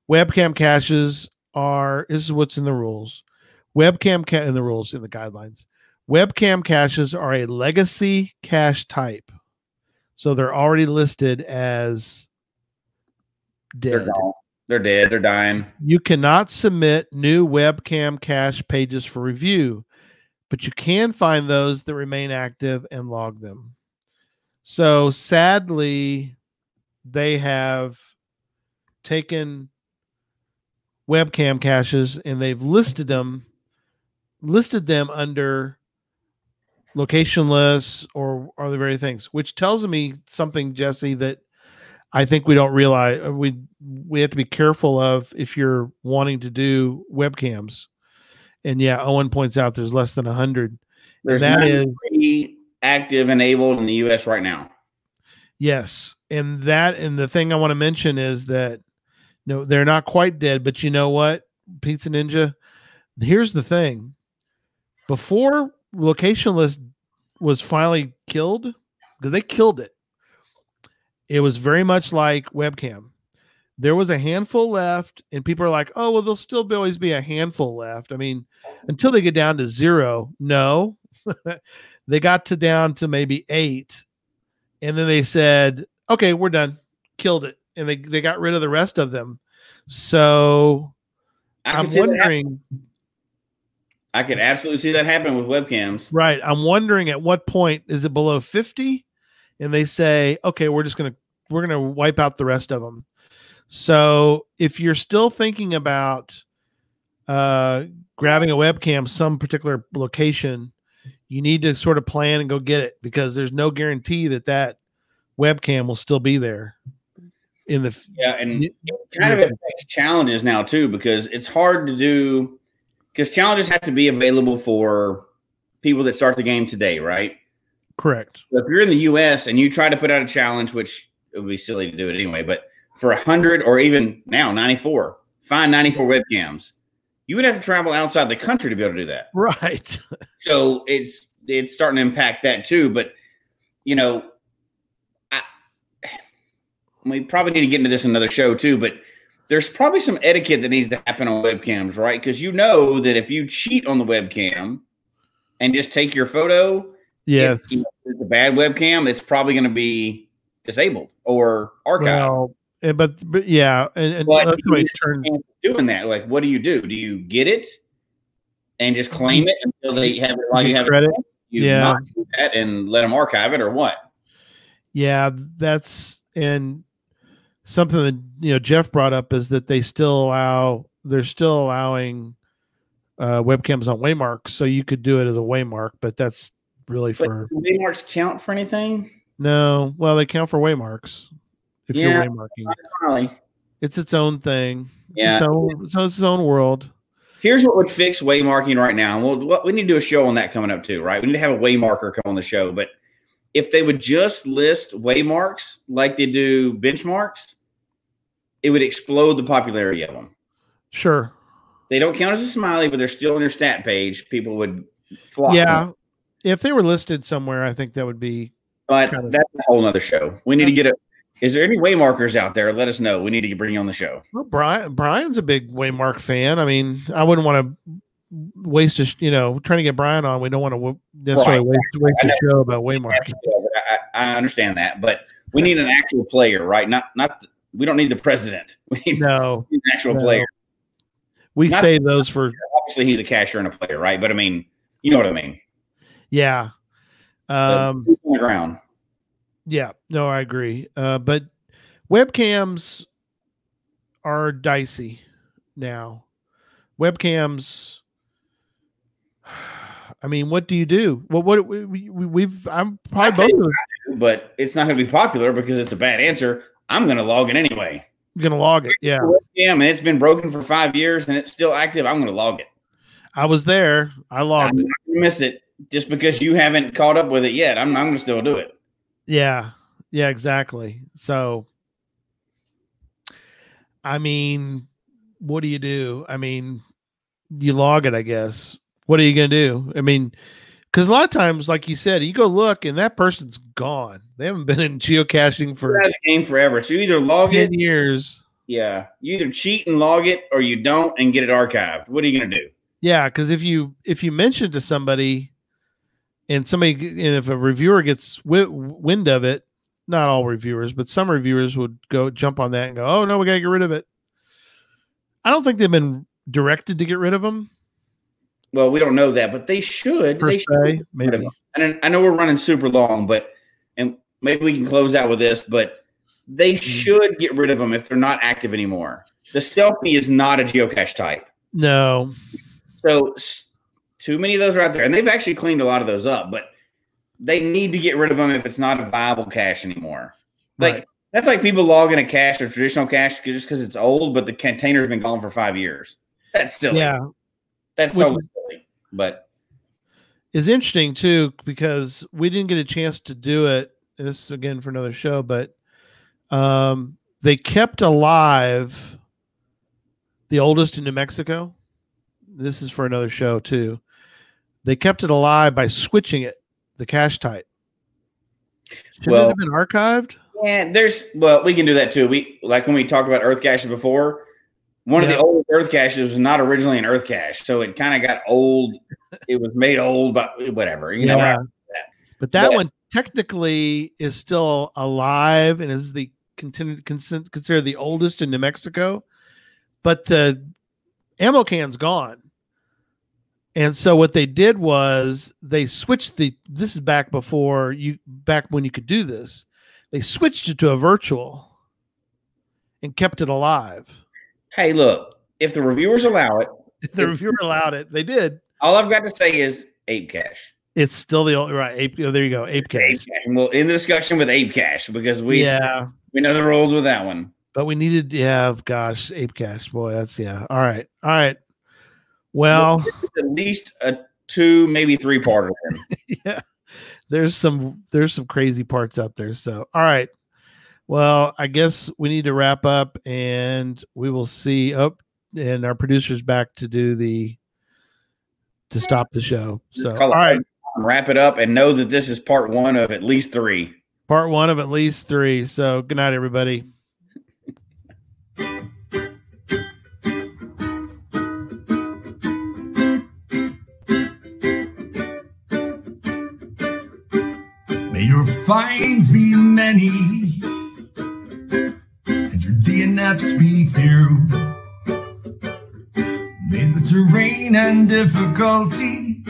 Webcam caches are this is what's in the rules. Webcam ca- in the rules in the guidelines. Webcam caches are a legacy cache type, so they're already listed as They're dead. They're dead. They're dying. You cannot submit new webcam cache pages for review, but you can find those that remain active and log them. So sadly, they have taken webcam caches and they've listed them listed them under location lists or other very things, which tells me something, Jesse, that I think we don't realize uh, we we have to be careful of if you're wanting to do webcams. And yeah, Owen points out there's less than a hundred. There's That is active enabled in the U.S. right now. yes, and that and the thing I want to mention is that no, they're not quite dead, but you know what, Pizza Ninja. Here's the thing: before location list was finally killed, because they killed it, it was very much like webcam. There was a handful left, and people are like, "Oh, well, there'll still be, always be a handful left." I mean, until they get down to zero, no, they got to down to maybe eight, and then they said, "Okay, we're done, killed it," and they they got rid of the rest of them. So I I'm could, see that wondering, I could absolutely see that happen with webcams. right? I'm wondering at what point is it below fifty, and they say, "Okay, we're just gonna we're gonna wipe out the rest of them." So if you're still thinking about uh, grabbing a webcam some particular location, you need to sort of plan and go get it because there's no guarantee that that webcam will still be there in the Yeah, and kind of affects challenges now too because it's hard to do because challenges have to be available for people that start the game today, right? correct. So if you're in the US and you try to put out a challenge, which it would be silly to do it anyway, but for 100 or even now 94, find 94 webcams, you would have to travel outside the country to be able to do that. Right. So it's it's starting to impact that too. But you know, I, we probably need to get into this another show too. But there's probably some etiquette that needs to happen on webcams, right? Because you know that if you cheat on the webcam and just take your photo, Yes. if, you know, it's a bad webcam, it's probably going to be disabled or archived. Well, and, but but yeah, and, and But that's the way you it turned. And doing that, like, what do you do? Do you get it and just claim it until they have it while you have credit. it? You Yeah. not do that and let them archive it, or what? Yeah, that's and something that you know Jeff brought up is that they still allow they're still allowing uh, webcams on Waymark, so you could do it as a Waymark, but that's really But for waymarks count for anything? no. Well, they count for Waymarks if Yeah. you're Waymarking. It's its own thing. It's Yeah. its own, it's its own world. Here's what would fix waymarking right now. And we'll we need to do a show on that coming up too, right? We need to have a waymarker come on the show. But if they would just list waymarks like they do benchmarks, it would explode the popularity of them. Sure. They don't count as a smiley, but they're still on your stat page. People would flock. Yeah. them. If they were listed somewhere, I think that would be But kind of- that's a whole nother show. We need to get a. Is there any waymarkers out there? Let us know. We need to bring you on the show. Well, Brian Brian's a big Waymark fan. I mean, I wouldn't want to waste a, you know trying to get Brian on. We don't want to necessarily Right. waste waste a show about Waymark. I, I I understand that, but we need an actual player, right? Not not. We don't need the president. We need No, an actual No. player. we Not- save those for Obviously, he's a cashier and a player, right? But I mean, you know what I mean. yeah. Um, on the ground. Yeah, no, I agree. Uh, but webcams are dicey now. Webcams. I mean, what do you do? Well, what we, we, we've I'm probably both but it's not going to be popular because it's a bad answer. I'm going to log it anyway. I'm gonna log it. Yeah, Yeah, and it's been broken for five years and it's still active. I'm going to log it. I was there. I logged it. going to miss it just because you haven't caught up with it yet. I'm, I'm going to still do it. Yeah, yeah, exactly. So, I mean, what do you do? I mean, you log it, I guess. What are you gonna do? I mean, because a lot of times, like you said, you go look and that person's gone. They haven't been in geocaching for Been out of the game forever. So you either log it, ten years. yeah, you either cheat and log it, or you don't and get it archived. What are you going to do? Yeah, because if you if you mention to somebody, and somebody and if a reviewer gets wi- wind of it, not all reviewers, but some reviewers would go jump on that and go, "Oh no, we got to get rid of it." I don't think they've been directed to get rid of them Well, we don't know that, but they should. per they se. should. Maybe And I know we're running super long, but and maybe we can close out with this, but they mm-hmm. should get rid of them if they're not active anymore. The stealthy is not a geocache type. no. So too many of those are out there, and they've actually cleaned a lot of those up. But they need to get rid of them if it's not a viable cache anymore. Like Right. that's like people logging a cache or traditional cache just because it's old, but the container's been gone for five years. That's silly. Yeah, that's Which- silly. But is interesting too because we didn't get a chance to do it. This is again for another show, but um, they kept alive the oldest in New Mexico. This is for another show too. They kept it alive by switching it, the cache type. Should Well- it have been archived? yeah, there's well, we can do that too. We like when we talked about Earth caches before. One of the old Earth caches was not originally an Earth cache, so it kind of got old. it was made old, but whatever, you know. Yeah. But that But- one technically is still alive and is the considered the oldest in New Mexico. But the ammo can's gone. And so what they did was they switched the this is back before you back when you could do this. They switched it to a virtual and kept it alive. Hey, look, if the reviewers allow it, The reviewer allowed it. They did. all I've got to say is Ape Cache. It's still the old right. Ape, oh, there you go. Ape Cache. Ape. Cache. And we'll end the discussion with Ape Cache because we yeah. we know the rules with that one. But we needed, yeah, gosh, Ape Cache, boy, that's yeah. All right, all right. Well, At least a two, maybe three part of them. yeah, there's some there's some crazy parts out there. So, all right. Well, I guess we need to wrap up, and we will see. Up, and our producer's back to do the to stop the show. So, all Call it right, Wrap it up and know that this is part one of at least three. part one of at least three. So, good night, everybody. May your finds be many and DNFs be few. May the terrain and difficulty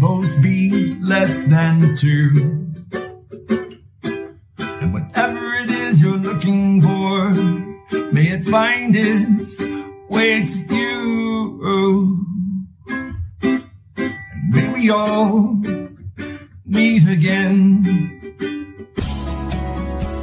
both be less than two. And whatever it is you're looking for, may it find its way to you. And may we all meet again.